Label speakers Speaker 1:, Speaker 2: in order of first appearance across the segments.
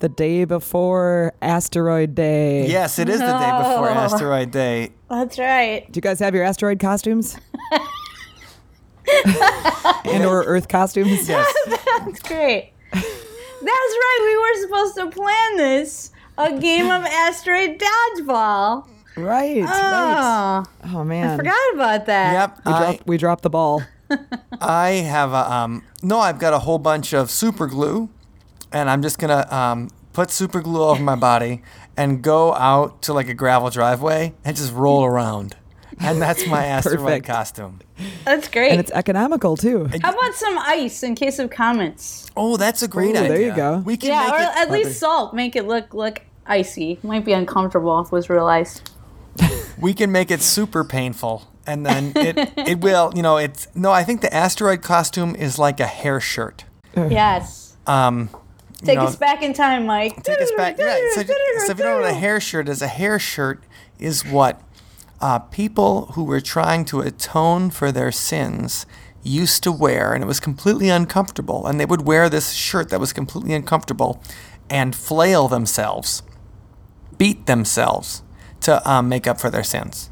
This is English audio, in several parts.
Speaker 1: The day before Asteroid Day.
Speaker 2: Yes, it is the day before
Speaker 3: No.
Speaker 2: Asteroid Day.
Speaker 3: That's right.
Speaker 1: Do you guys have your asteroid costumes? and or Earth costumes?
Speaker 2: Yes.
Speaker 3: That's great. That's right. We were supposed to plan this a game of asteroid dodgeball.
Speaker 1: Right, right.
Speaker 3: Oh,
Speaker 1: Oh man.
Speaker 3: I forgot about that.
Speaker 2: Yep.
Speaker 1: We
Speaker 2: I,
Speaker 1: dropped we dropped the ball.
Speaker 2: I have a um. No, I've got a whole bunch of super glue, and I'm just gonna um put super glue over my body and go out to like a gravel driveway and just roll around, and that's my asteroid costume.
Speaker 3: That's great.
Speaker 1: And it's economical too.
Speaker 3: How about some ice in case of comments?
Speaker 2: Oh, that's a great
Speaker 1: Ooh,
Speaker 2: idea.
Speaker 1: there you go.
Speaker 2: We can
Speaker 3: Yeah, or
Speaker 2: it.
Speaker 3: at least salt. Make it look look icy. Might be uncomfortable if it was real ice.
Speaker 2: we can make it super painful and then it it will you know it's no i think the asteroid costume is like a hair shirt
Speaker 3: Yes.
Speaker 2: um
Speaker 3: Take
Speaker 2: know,
Speaker 3: us back in time, Mike.
Speaker 2: take us back right so, so if you don't know what a hair shirt is a hair shirt is what uh, people who were trying to atone for their sins used to wear and it was completely uncomfortable and they would wear this shirt that was completely uncomfortable and flail themselves beat themselves to um, make up for their sins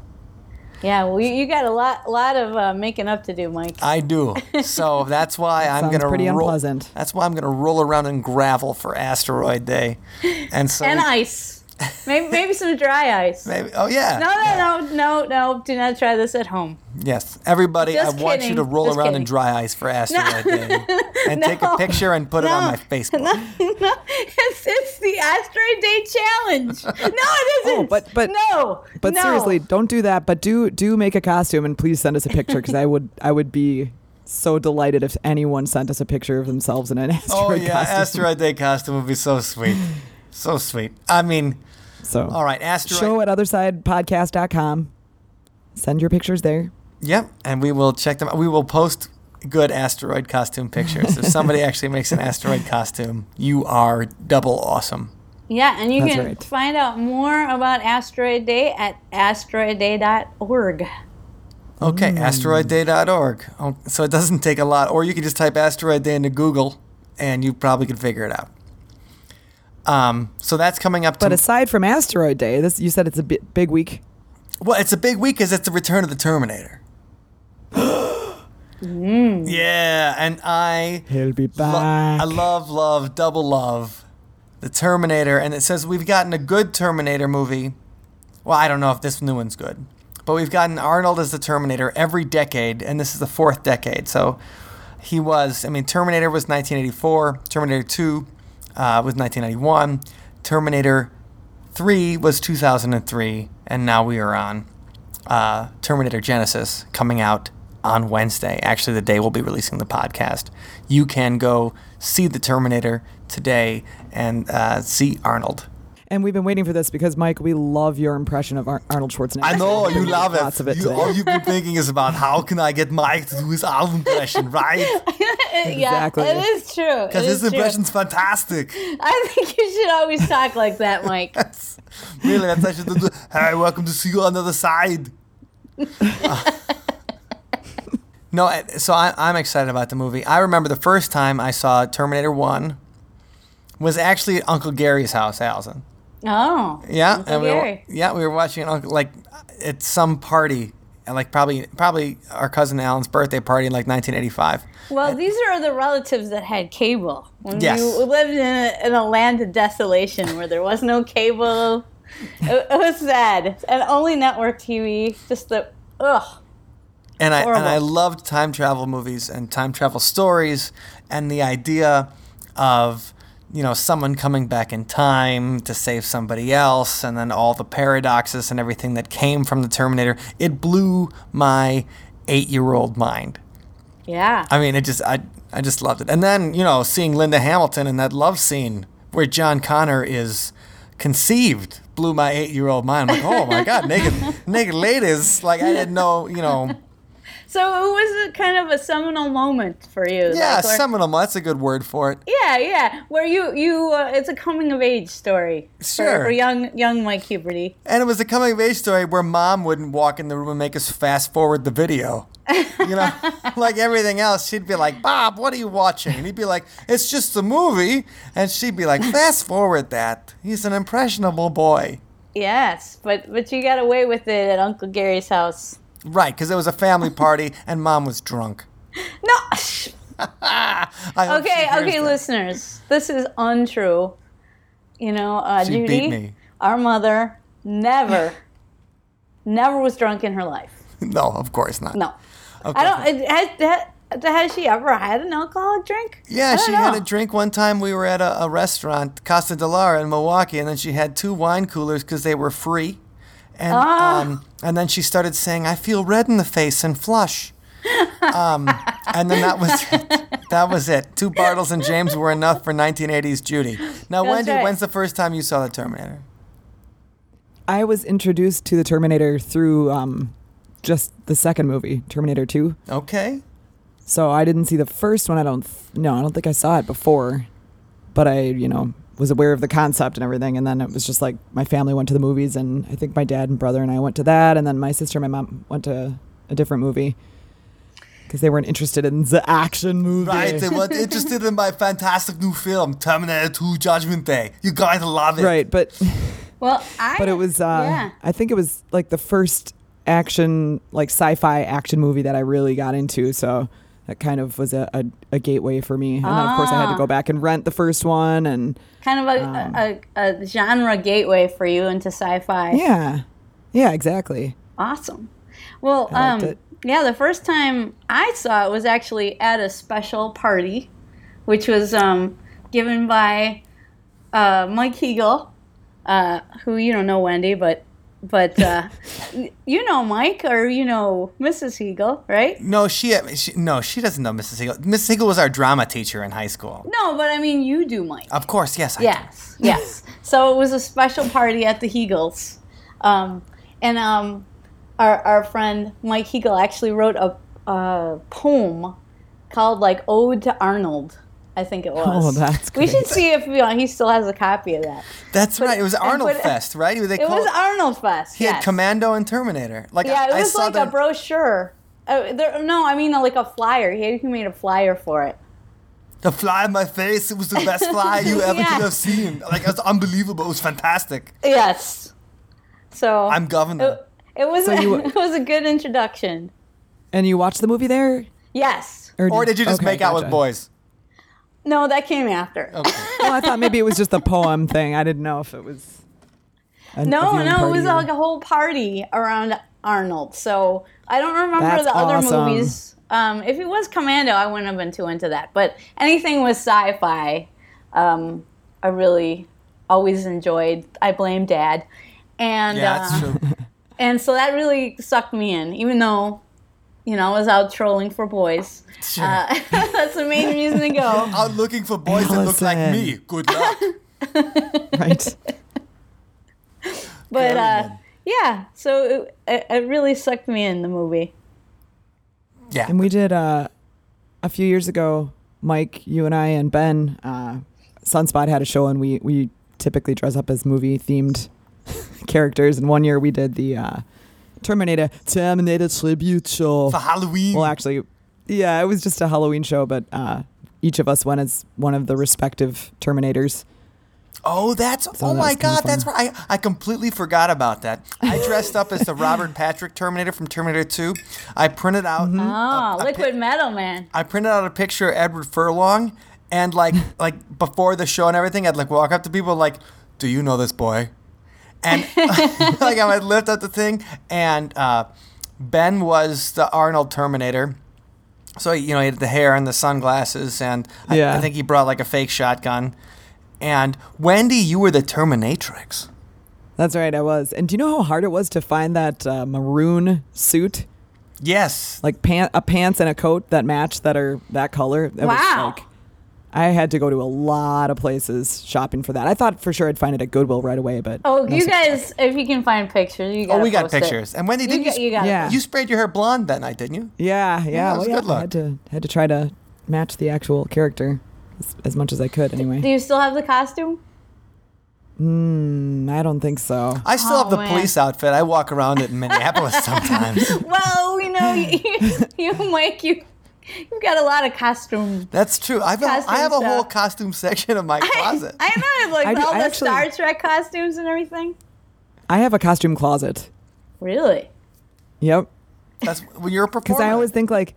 Speaker 3: Yeah, well, you, you got a lot lot of uh, making up to do, Mike.
Speaker 2: I do. So that's why I'm gonna
Speaker 1: pretty
Speaker 2: roll,
Speaker 1: unpleasant.
Speaker 2: That's why I'm gonna roll around in gravel for Asteroid Day, and so
Speaker 3: and ice. Maybe maybe some dry ice.
Speaker 2: maybe. Oh yeah.
Speaker 3: No, no, no, no, no. Do not try this at home.
Speaker 2: Yes, everybody.
Speaker 3: Just
Speaker 2: I want you to roll
Speaker 3: Just
Speaker 2: around in dry ice for Asteroid Day, and take a picture and put it on my Facebook.
Speaker 3: no, it's, it's the Asteroid Day Challenge. No, it oh, isn't.
Speaker 1: Oh, but- but-
Speaker 3: no,
Speaker 1: But
Speaker 3: no.
Speaker 1: seriously, don't do that. But do do make a costume and please send us a picture because I would I would be so delighted if anyone sent us a picture of themselves in an asteroid
Speaker 2: Oh yeah,
Speaker 1: costume.
Speaker 2: Asteroid Day costume would be so sweet, so sweet. I mean,
Speaker 1: So
Speaker 2: all right, Asteroid.
Speaker 1: show at othersidepodcast.com. Send your pictures there.
Speaker 2: Yep, and we will check them. out. We will post good asteroid costume pictures. if somebody actually makes an asteroid costume, you are double awesome.
Speaker 3: Yeah, and you
Speaker 1: That's
Speaker 3: can
Speaker 1: right.
Speaker 3: find out more about Asteroid Day at asteroidday.org.
Speaker 2: Okay, mm. asteroidday.org. Oh, so it doesn't take a lot, or you can just type asteroid day into Google, and you probably could figure it out. Um, so that's coming up.
Speaker 1: But aside from Asteroid Day, this you said it's a bi- big week.
Speaker 2: well, it's a big week because it's the return of the Terminator. Yeah, and I
Speaker 1: He'll be
Speaker 2: Lo-
Speaker 1: back.
Speaker 2: I love, love, double love the Terminator, and it says we've gotten a good Terminator movie. Well, I don't know if this new one's good, but we've gotten Arnold as the Terminator every decade, and this is the fourth decade. So he was, I mean, Terminator was 1984, Terminator 2 uh, was 1991, Terminator 3 was 2003, and now we are on uh, Terminator Genisys coming out on Wednesday. Actually, the day we'll be releasing the podcast. You can go see the Terminator today and uh, see Arnold.
Speaker 1: And we've been waiting for this because Mike, we love your impression of Ar- Arnold Schwarzenegger.
Speaker 2: I know you love it.
Speaker 1: Lots of it
Speaker 2: you, all you've been thinking is about how can I get Mike to do his Arnold impression, right?
Speaker 1: Exactly.
Speaker 3: Yeah, it is true.
Speaker 2: Because
Speaker 3: It
Speaker 2: his
Speaker 3: is true.
Speaker 2: impression's fantastic.
Speaker 3: I think you should always talk like that, Mike.
Speaker 2: Really, that's actually the. Hey, welcome to see you on the other side. Uh, no, so I, I'm excited about the movie. I remember the first time I saw Terminator One was actually at Uncle Gary's house, Allison.
Speaker 3: Oh.
Speaker 2: Yeah, and we were, yeah, we were watching it like at some party, and like probably probably our cousin Alan's birthday party in like 1985.
Speaker 3: Well, these are the relatives that had cable. When
Speaker 2: Yes.
Speaker 3: you lived in a, in a land of desolation where there was no cable, it, it was sad. And only network TV. Just the, ugh.
Speaker 2: And I and I loved time travel movies and time travel stories and the idea of you know someone coming back in time to save somebody else and then all the paradoxes and everything that came from the Terminator. It blew my 8-year-old mind.
Speaker 3: Yeah.
Speaker 2: I mean, it just I I just loved it. And then, you know, seeing Linda Hamilton in that love scene where John Connor is conceived blew my eight year old mind. I'm like, oh my god, naked naked ladies. Like I didn't know, you know.
Speaker 3: So it was a kind of a seminal moment for you.
Speaker 2: Yeah,
Speaker 3: like, where-
Speaker 2: seminal. That's a good word for it.
Speaker 3: Yeah, yeah. Where you you uh, it's a coming of age story for-
Speaker 2: Sure.
Speaker 3: for, young young Mike Huberty.
Speaker 2: And it was a coming of age story where mom wouldn't walk in the room and make us fast forward the video. You know, like everything else, she'd be like, Bob, what are you watching? And he'd be like, it's just a movie. And she'd be like, fast forward that. He's an impressionable boy.
Speaker 3: Yes, but but you got away with it at Uncle Gary's house.
Speaker 2: Right, because it was a family party and mom was drunk.
Speaker 3: No.
Speaker 2: I hope she
Speaker 3: Okay, okay,
Speaker 2: that.
Speaker 3: listeners, this is untrue. You know, uh,
Speaker 2: She
Speaker 3: Judy,
Speaker 2: beat me.
Speaker 3: our mother, never, never was drunk in her life.
Speaker 2: No, of course not.
Speaker 3: No,
Speaker 2: Okay.
Speaker 3: I don't. It, has, has, has she ever had an alcoholic drink?
Speaker 2: Yeah, she had a drink one time. We were at a, a restaurant, Casa de Lara in Milwaukee, and then she had two wine coolers because they were free. And
Speaker 3: Ah.
Speaker 2: um, and then she started saying, "I feel red in the face and flush." um, and then that was it. That was it. Two Bartles and James were enough for 1980s Judy. Now,
Speaker 3: That's
Speaker 2: Wendy,
Speaker 3: right.
Speaker 2: when's the first time you saw the Terminator?
Speaker 1: I was introduced to the Terminator through um, just the second movie, Terminator 2.
Speaker 2: Okay.
Speaker 1: So I didn't see the first one. I don't. Th- no, I don't think I saw it before. But I, you know, was aware of the concept and everything. And then it was just like my family went to the movies, and I think my dad and brother and I went to that, and then my sister and my mom went to a different movie because they weren't interested in the action movie.
Speaker 2: Right, they were interested in my fantastic new film, Terminator 2 Judgment Day. You guys love it.
Speaker 1: Right, but
Speaker 3: Well, I.
Speaker 1: but it was. Uh,
Speaker 3: yeah.
Speaker 1: I think it was like the first action, like sci-fi action movie that I really got into. So that kind of was a, a, a gateway for me. And then of course I had to
Speaker 3: Ah.
Speaker 1: go back and rent the first one and.
Speaker 3: kind of a,
Speaker 1: um,
Speaker 3: a, a genre gateway for you into sci-fi.
Speaker 1: Yeah. Yeah, exactly.
Speaker 3: Awesome. Well, um, yeah, the first time I saw it was actually at a special party, which was um, given by uh, Mike Hegel, uh, who you don't know, Wendy, but but uh, you know Mike or you know Mrs. Hegel, right?
Speaker 2: No, she, she no, she doesn't know Mrs. Hegel. Mrs. Hegel was our drama teacher in high school.
Speaker 3: No, but I mean you do, Mike.
Speaker 2: Of course, yes. I do.
Speaker 3: Yes, yes. So it was a special party at the Hegels, um, and um, our our friend Mike Hegel actually wrote a, a poem called like "Ode to Arnold." I think it was.
Speaker 1: Oh, that's
Speaker 3: We should see if you know, he still has a copy of that.
Speaker 2: That's right. It was Arnold
Speaker 3: put-
Speaker 2: Fest, right? They
Speaker 3: It
Speaker 2: called,
Speaker 3: was Arnold Fest.
Speaker 2: he had. Commando and Terminator. Like
Speaker 3: Yeah, it
Speaker 2: I, I
Speaker 3: was
Speaker 2: saw
Speaker 3: like
Speaker 2: the,
Speaker 3: a brochure. Uh, there, no, I mean like a flyer. He he made a flyer for it.
Speaker 2: the fly in my face. It was the best fly you ever
Speaker 3: Yeah.
Speaker 2: could have seen. Like it was unbelievable. It was fantastic.
Speaker 3: Yes. So
Speaker 2: I'm governor.
Speaker 3: It, it was
Speaker 1: So you-
Speaker 3: it was a good introduction.
Speaker 1: And you watched the movie there?
Speaker 3: Yes.
Speaker 2: or did you just
Speaker 1: okay,
Speaker 2: make out with boys?
Speaker 3: No, that came after.
Speaker 2: Okay.
Speaker 1: Well, I thought maybe it was just a poem thing. I didn't know if it was. a- a
Speaker 3: No,
Speaker 1: viewing
Speaker 3: no, it was
Speaker 1: or-
Speaker 3: like a whole party around Arnold. So I don't remember
Speaker 1: That's
Speaker 3: the other
Speaker 1: awesome.
Speaker 3: movies. Um, if it was Commando, I wouldn't have been too into that. But anything with sci-fi, um, I really always enjoyed. I blame Dad, and
Speaker 2: Yeah,
Speaker 3: uh,
Speaker 2: that's true.
Speaker 3: and so that really sucked me in. Even though, you know, I was out trolling for boys.
Speaker 2: Sure.
Speaker 3: Uh, that's the main reason to go.
Speaker 2: Out looking for boys that look like me. Good luck.
Speaker 1: right.
Speaker 3: But uh, yeah, so it, it, it really sucked me in the movie.
Speaker 2: Yeah.
Speaker 1: And we did uh, a few years ago. Mike, you and I, and Ben, uh, Sunspot had a show, and we we typically dress up as movie themed characters. And one year we did the uh, Terminator Terminator tribute show.
Speaker 2: For Halloween.
Speaker 1: Well, actually, yeah, it was just a Halloween show, but uh, each of us went as one of the respective Terminators.
Speaker 2: Oh, that's oh
Speaker 1: that
Speaker 2: my god, that's right. I, I completely forgot about that. I dressed up as the Robert Patrick Terminator from Terminator 2. I printed out
Speaker 1: Mm-hmm.
Speaker 3: Oh,
Speaker 2: a
Speaker 3: liquid
Speaker 2: pi-
Speaker 3: metal, man.
Speaker 2: I printed out a picture of Edward Furlong and like like before the show and everything, I'd like walk up to people like, "Do you know this boy?" And like I would lift up the thing and uh, Ben was the Arnold Terminator. So you know he had the hair and the sunglasses, and I,
Speaker 1: Yeah.
Speaker 2: I think he brought like a fake shotgun. And Wendy, you were the Terminatrix.
Speaker 1: That's right, I was. And do you know how hard it was to find that uh, maroon suit?
Speaker 2: Yes.
Speaker 1: Like pant, a pants and a coat that match that are that color. That
Speaker 3: Wow.
Speaker 1: Was like, I had to go to a lot of places shopping for that. I thought for sure I'd find it at Goodwill right away, but
Speaker 3: Oh,
Speaker 1: no
Speaker 3: you
Speaker 1: such-
Speaker 3: guys, if you can find pictures, you got.
Speaker 2: Oh, we got pictures. And Wendy,
Speaker 3: You,
Speaker 2: didn't you,
Speaker 3: got, you got
Speaker 1: Yeah.
Speaker 2: you sprayed your hair blonde that night, didn't you?
Speaker 1: Yeah, yeah.
Speaker 2: Yeah, it was
Speaker 1: well, yeah.
Speaker 2: good luck.
Speaker 1: I had to had to try to match the actual character as, as much as I could. Anyway,
Speaker 3: Do you still have the costume?
Speaker 1: Mm, I don't think so.
Speaker 2: I still
Speaker 3: Oh,
Speaker 2: have the
Speaker 3: man.
Speaker 2: police outfit. I walk around it in Minneapolis sometimes.
Speaker 3: Well, you know you, you Mike, you, you've got a lot of costume.
Speaker 2: That's true. I've a, I
Speaker 3: Costume
Speaker 2: have a whole costume section of my closet.
Speaker 3: I know, like
Speaker 1: I do-
Speaker 3: all
Speaker 1: I
Speaker 3: the
Speaker 1: actually-
Speaker 3: Star Trek costumes and everything.
Speaker 1: I have a costume closet.
Speaker 3: Really?
Speaker 1: Yep.
Speaker 2: That's when you're a
Speaker 1: Because. I always think like,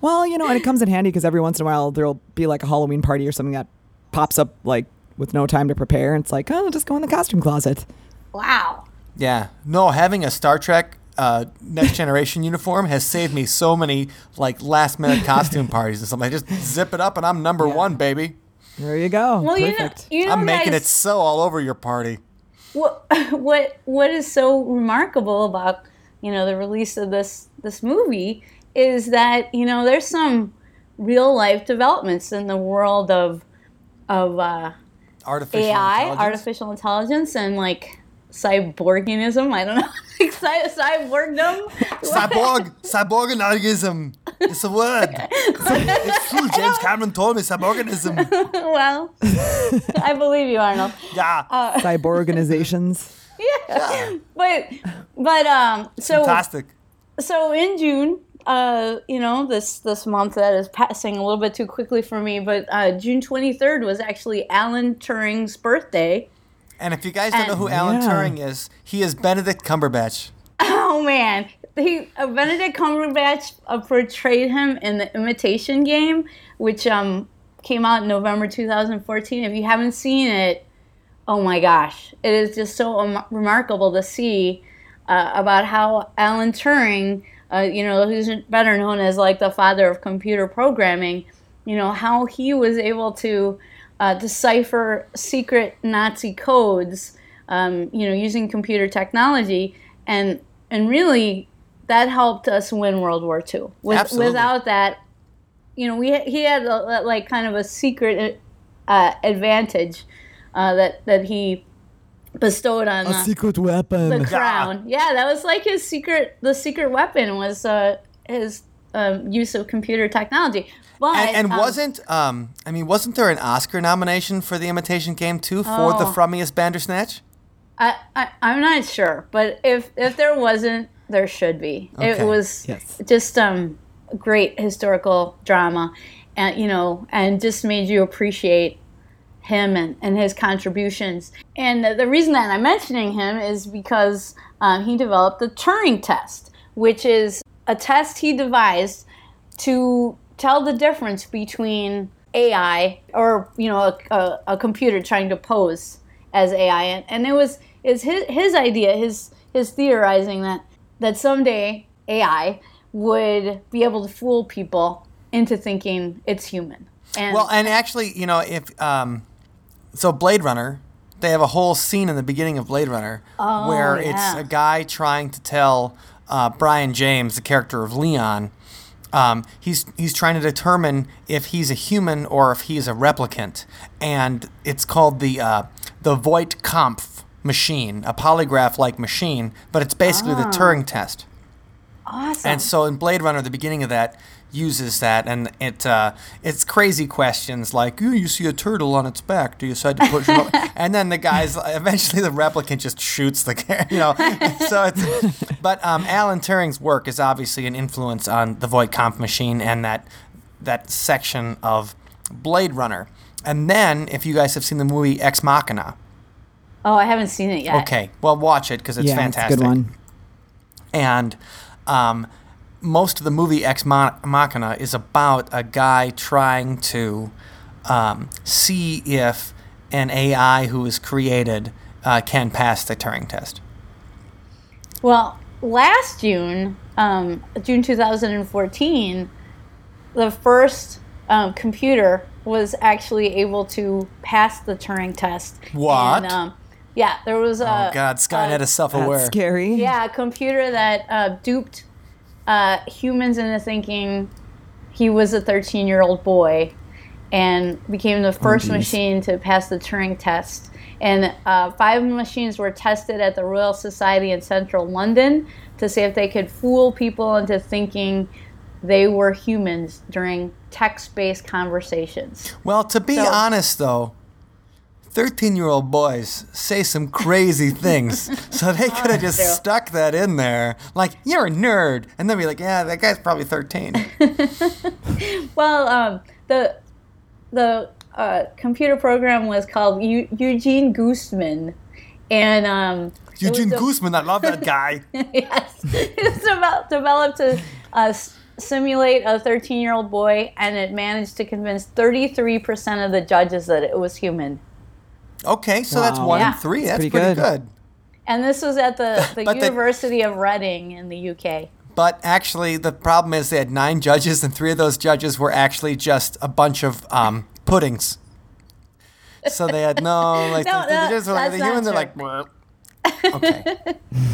Speaker 1: well, you know, and it comes in handy because every once in a while there'll be like a Halloween party or something that pops up like with no time to prepare. And it's like, oh, just go in the costume closet.
Speaker 3: Wow.
Speaker 2: Yeah. No, having a Star Trek uh, Next Generation uniform has saved me so many like last minute costume parties and something. I just zip it up and I'm number
Speaker 1: Yeah.
Speaker 2: one, baby.
Speaker 1: There you go.
Speaker 3: Well, you know,
Speaker 1: Perfect.
Speaker 3: you know,
Speaker 2: I'm making it so all over your party.
Speaker 3: what what what is so remarkable about you know the release of this this movie is that you know there's some real life developments in the world of of uh,
Speaker 2: Artificial
Speaker 3: AI,
Speaker 2: intelligence.
Speaker 3: artificial intelligence, and like cyborganism. I don't know, like cy- cyborgdom.
Speaker 2: Cyborg, cyborganism. It's a word. it's true. James Cameron told me cyborganism.
Speaker 3: well, I believe you, Arnold.
Speaker 2: Yeah.
Speaker 3: Uh,
Speaker 1: Cyber organizations.
Speaker 3: But but um, so
Speaker 2: Fantastic.
Speaker 3: so in June, uh, you know, this this month that is passing a little bit too quickly for me, but uh, June 23rd was actually Alan Turing's birthday.
Speaker 2: And if you guys don't know who Alan
Speaker 1: Yeah.
Speaker 2: Turing is, he is Benedict Cumberbatch.
Speaker 3: Oh man, he uh, Benedict Cumberbatch uh, portrayed him in the Imitation Game, which um came out in November 2014. If you haven't seen it, oh my gosh, it is just so um, remarkable to see uh, about how Alan Turing, uh, you know, who's better known as like the father of computer programming, you know, how he was able to uh, decipher secret Nazi codes, um, you know, using computer technology, and and really that helped us win World War II. With, Without that, you know, we he had a, like kind of a secret uh, advantage uh, that that he bestowed on the,
Speaker 1: secret weapon.
Speaker 3: the crown. Yeah, that was like his secret. The secret weapon was uh, his um, use of computer technology. But
Speaker 2: And, and
Speaker 3: um,
Speaker 2: wasn't um I mean wasn't there an Oscar nomination for the Imitation Game too for the
Speaker 3: Oh.
Speaker 2: Frummiest Bandersnatch?
Speaker 3: I, I I'm not sure, but if if there wasn't, there should be.
Speaker 2: Okay.
Speaker 3: It was
Speaker 1: Yes.
Speaker 3: just um great historical drama, and you know, and just made you appreciate him and, and his contributions. And the, the reason that I'm mentioning him is because um, he developed the Turing test, which is a test he devised to tell the difference between AI or you know a, a, a computer trying to pose as AI, and, and it was is his his idea, his his theorizing that that someday AI would be able to fool people into thinking it's human. And
Speaker 2: Well, and actually, you know, if um, so, Blade Runner, they have a whole scene in the beginning of Blade Runner where it's
Speaker 3: Oh,
Speaker 2: a guy trying to tell uh, Brion James, the character of Leon, um, he's he's trying to determine if he's a human or if he's a replicant, and it's called the uh, the Voight Kampff machine, a polygraph-like machine, but it's basically the Turing test.
Speaker 3: awesome.
Speaker 2: And so in Blade Runner, the beginning of that uses that, and it uh, it's crazy questions like, "Ooh, you see a turtle on its back. Do you decide to push it?" up?" And then the guys eventually the replicant just shoots the car, you know. so it's but um, Alan Turing's work is obviously an influence on the Voight Kampff machine and that that section of Blade Runner. And then, if you guys have seen the movie Ex Machina,
Speaker 3: oh, I haven't seen it yet.
Speaker 2: okay, well watch it because it's
Speaker 1: yeah,
Speaker 2: fantastic
Speaker 1: it's a good one.
Speaker 2: and um, most of the movie Ex Machina is about a guy trying to um, see if an AI who is created uh, can pass the Turing test.
Speaker 3: Well, last June, um, June 2014, the first um, computer was actually able to pass the Turing test.
Speaker 2: What?
Speaker 3: And, um, yeah, there was a
Speaker 2: oh God, Skynet is
Speaker 1: That's
Speaker 2: self-aware.
Speaker 1: scary.
Speaker 3: yeah a computer that uh, duped uh, humans into thinking he was a 13 year old boy, and became the first
Speaker 1: geez.
Speaker 3: machine to pass the Turing test. And uh, five machines were tested at the Royal Society in central London to see if they could fool people into thinking they were humans during text based conversations.
Speaker 2: Well, to be
Speaker 3: So-
Speaker 2: honest, though, 13 year old boys say some crazy things. so they could have just stuck that in there. Like, you're a nerd. And then be like, yeah, that guy's probably 13.
Speaker 3: Well, um, the the uh, computer program was called Eu- Eugene Goostman, and um,
Speaker 2: Eugene
Speaker 3: de-
Speaker 2: Guzman, I love that guy.
Speaker 3: yes, it was devel- developed to uh, simulate a 13 year old boy, and it managed to convince 33 percent of the judges that it was human.
Speaker 2: Okay, so that's one
Speaker 3: Yeah.
Speaker 2: in three. That's
Speaker 1: pretty
Speaker 2: pretty,
Speaker 1: good.
Speaker 2: good.
Speaker 3: And this was at the, the
Speaker 2: But the-
Speaker 3: University of Reading in the UK.
Speaker 2: But actually, the problem is they had nine judges, and three of those judges were actually just a bunch of um, puddings. So they had no, like,
Speaker 3: No,
Speaker 2: the, the judges were like, the humans
Speaker 3: not
Speaker 2: are like, "Bleh." okay.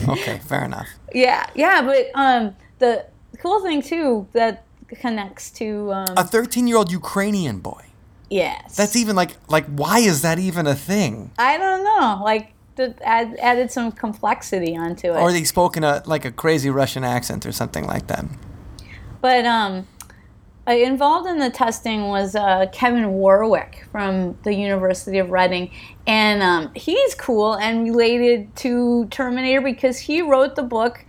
Speaker 2: Okay, fair enough.
Speaker 3: Yeah, yeah, but um, the cool thing too that connects to um,
Speaker 2: A 13 year old Ukrainian boy.
Speaker 3: Yes,
Speaker 2: That's even like, like, why is that even a thing?
Speaker 3: I don't know, like add, added some complexity onto it.
Speaker 2: Or they spoke in a like a crazy Russian accent or something like that.
Speaker 3: But um, uh, involved in the testing was uh, Kevin Warwick from the University of Reading, and um, he's cool and related to Terminator because he wrote the book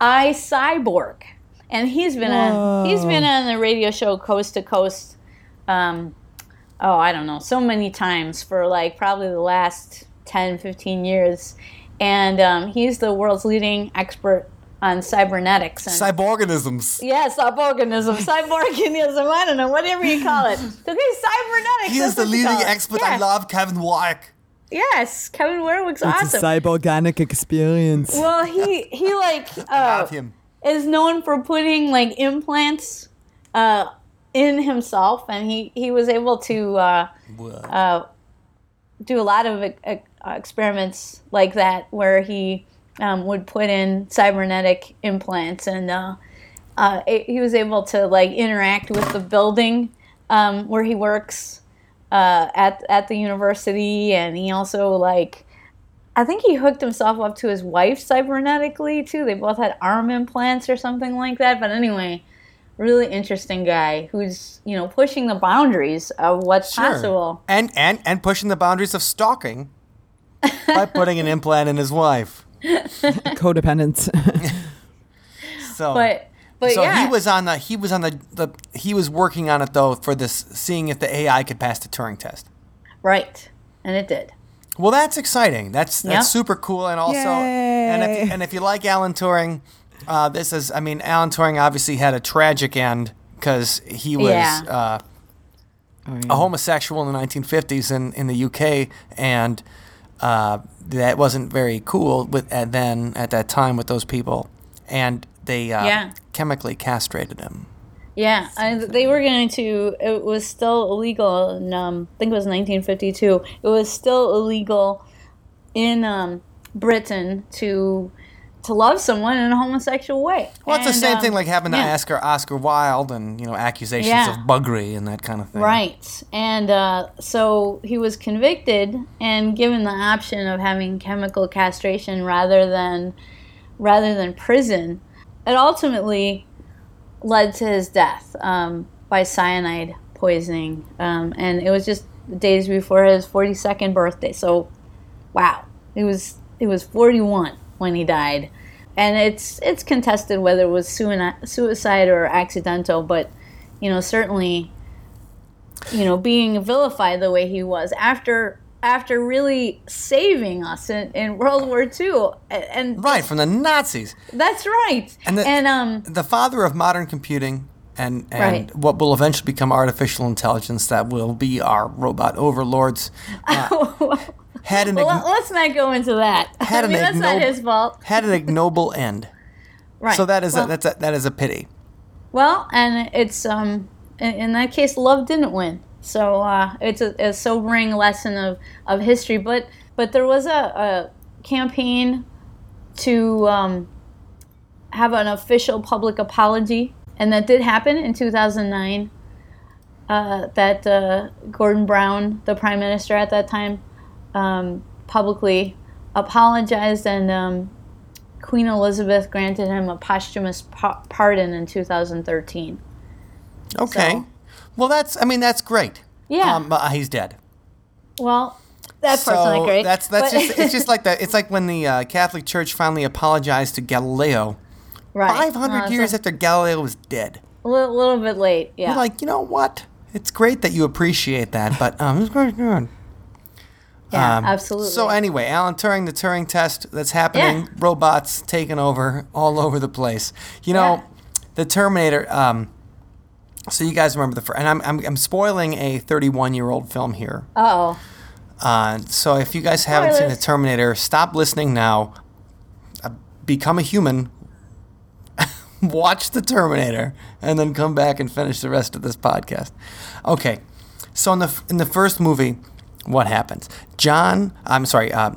Speaker 3: I Cyborg, and he's been on he's been on the radio show Coast to Coast. Um, oh, I don't know, so many times for like probably the last 10, 15 years. And um, he's the world's leading expert on cybernetics. And
Speaker 2: Cyborganisms.
Speaker 3: Yes, cyborganism, cyborganism. I don't know, whatever you call it. Okay, cybernetics.
Speaker 2: He is the leading
Speaker 3: call it.
Speaker 2: expert. I love Kevin Warwick.
Speaker 3: Yes, Kevin Warwick's
Speaker 1: It's
Speaker 3: awesome.
Speaker 1: a cyborganic experience.
Speaker 3: well, he he like uh,
Speaker 2: Love him.
Speaker 3: is known for putting like implants uh, in himself, and he he was able to uh, uh, do a lot of uh, experiments like that, where he um, would put in cybernetic implants, and uh, uh, it- he was able to like interact with the building um, where he works uh, at at the university, and he also like. I think he hooked himself up to his wife cybernetically too. They both had arm implants or something like that. But anyway, really interesting guy who's you know pushing the boundaries of what's
Speaker 2: Sure.
Speaker 3: possible.
Speaker 2: And and and pushing the boundaries of stalking by putting an implant in his wife.
Speaker 1: Codependence.
Speaker 2: So
Speaker 3: But but
Speaker 2: so
Speaker 3: yeah,
Speaker 2: he was on the he was on the, the he was working on it though for this seeing if the AI could pass the Turing test.
Speaker 3: right, and it did.
Speaker 2: Well, that's exciting. That's that's
Speaker 3: Yeah.
Speaker 2: super cool, and also, and if and if you like Alan Turing, uh, this is I mean, Alan Turing obviously had a tragic end because he was
Speaker 3: Yeah.
Speaker 2: uh,
Speaker 1: Oh,
Speaker 2: a homosexual in the 1950s in in the UK, and uh, that wasn't very cool with at then at that time with those people, and they uh,
Speaker 3: Yeah.
Speaker 2: chemically castrated him.
Speaker 3: Yeah, I, they were going to. It was still illegal. In, um, I think it was 1952. It was still illegal in um, Britain to to love someone in a homosexual way.
Speaker 2: Well, it's the same
Speaker 3: um,
Speaker 2: thing like happened to
Speaker 3: yeah.
Speaker 2: Oscar Oscar Wilde, and you know accusations
Speaker 3: Yeah.
Speaker 2: of buggery and that kind of thing.
Speaker 3: Right. And uh, so he was convicted and given the option of having chemical castration rather than rather than prison. It ultimately led to his death um, by cyanide poisoning, um, and it was just days before his 42nd birthday. So, wow, he was he was 41 when he died, and it's it's contested whether it was suicide or accidental, but you know certainly you know, being vilified the way he was after after really saving us in, in World War II. And, and
Speaker 2: Right from the Nazis.
Speaker 3: that's right.
Speaker 2: And
Speaker 3: And,
Speaker 2: the-
Speaker 3: um
Speaker 2: the father of modern computing and, and
Speaker 3: Right.
Speaker 2: what will eventually become artificial intelligence that will be our robot overlords uh, had an
Speaker 3: well,
Speaker 2: ign-
Speaker 3: let's not go into that.
Speaker 2: Had
Speaker 3: I
Speaker 2: an
Speaker 3: mean, that's not his fault.
Speaker 2: had an ignoble end.
Speaker 3: Right.
Speaker 2: So that is
Speaker 3: well,
Speaker 2: a, that's a, that is a pity.
Speaker 3: well, and it's um in, in that case, love didn't win. So uh, it's a, a sobering lesson of, of history. But but there was a, a campaign to um, have an official public apology, and that did happen in 2009. uh, that uh, Gordon Brown, the prime minister at that time, um, publicly apologized, and um, Queen Elizabeth granted him a posthumous pa- pardon in 2013.
Speaker 2: Okay.
Speaker 3: So-
Speaker 2: Well, that's. I mean, that's great.
Speaker 3: Yeah.
Speaker 2: Um, but he's dead.
Speaker 3: Well, that part's not great.
Speaker 2: That's that's
Speaker 3: but-
Speaker 2: just it's just like that. It's like when the uh, Catholic Church finally apologized to Galileo.
Speaker 3: right.
Speaker 2: Five
Speaker 3: No,
Speaker 2: hundred
Speaker 3: it's
Speaker 2: years after Galileo was dead.
Speaker 3: a little, little bit late. Yeah.
Speaker 2: You're like, you know what? It's great that you appreciate that, but um, it's very good.
Speaker 3: Yeah,
Speaker 2: Um,
Speaker 3: absolutely.
Speaker 2: So anyway, Alan Turing, the Turing test that's happening,
Speaker 3: Yeah.
Speaker 2: robots taking over all over the place. You know,
Speaker 3: Yeah.
Speaker 2: the Terminator. Um, so you guys remember the first, and I'm, I'm I'm spoiling a 31 year old film here.
Speaker 3: oh.
Speaker 2: Uh, so if you guys haven't seen the Terminator, stop listening now. Uh, become a human. Watch the Terminator, and then come back and finish the rest of this podcast. Okay, so in the in the first movie, what happens? John, I'm sorry, uh,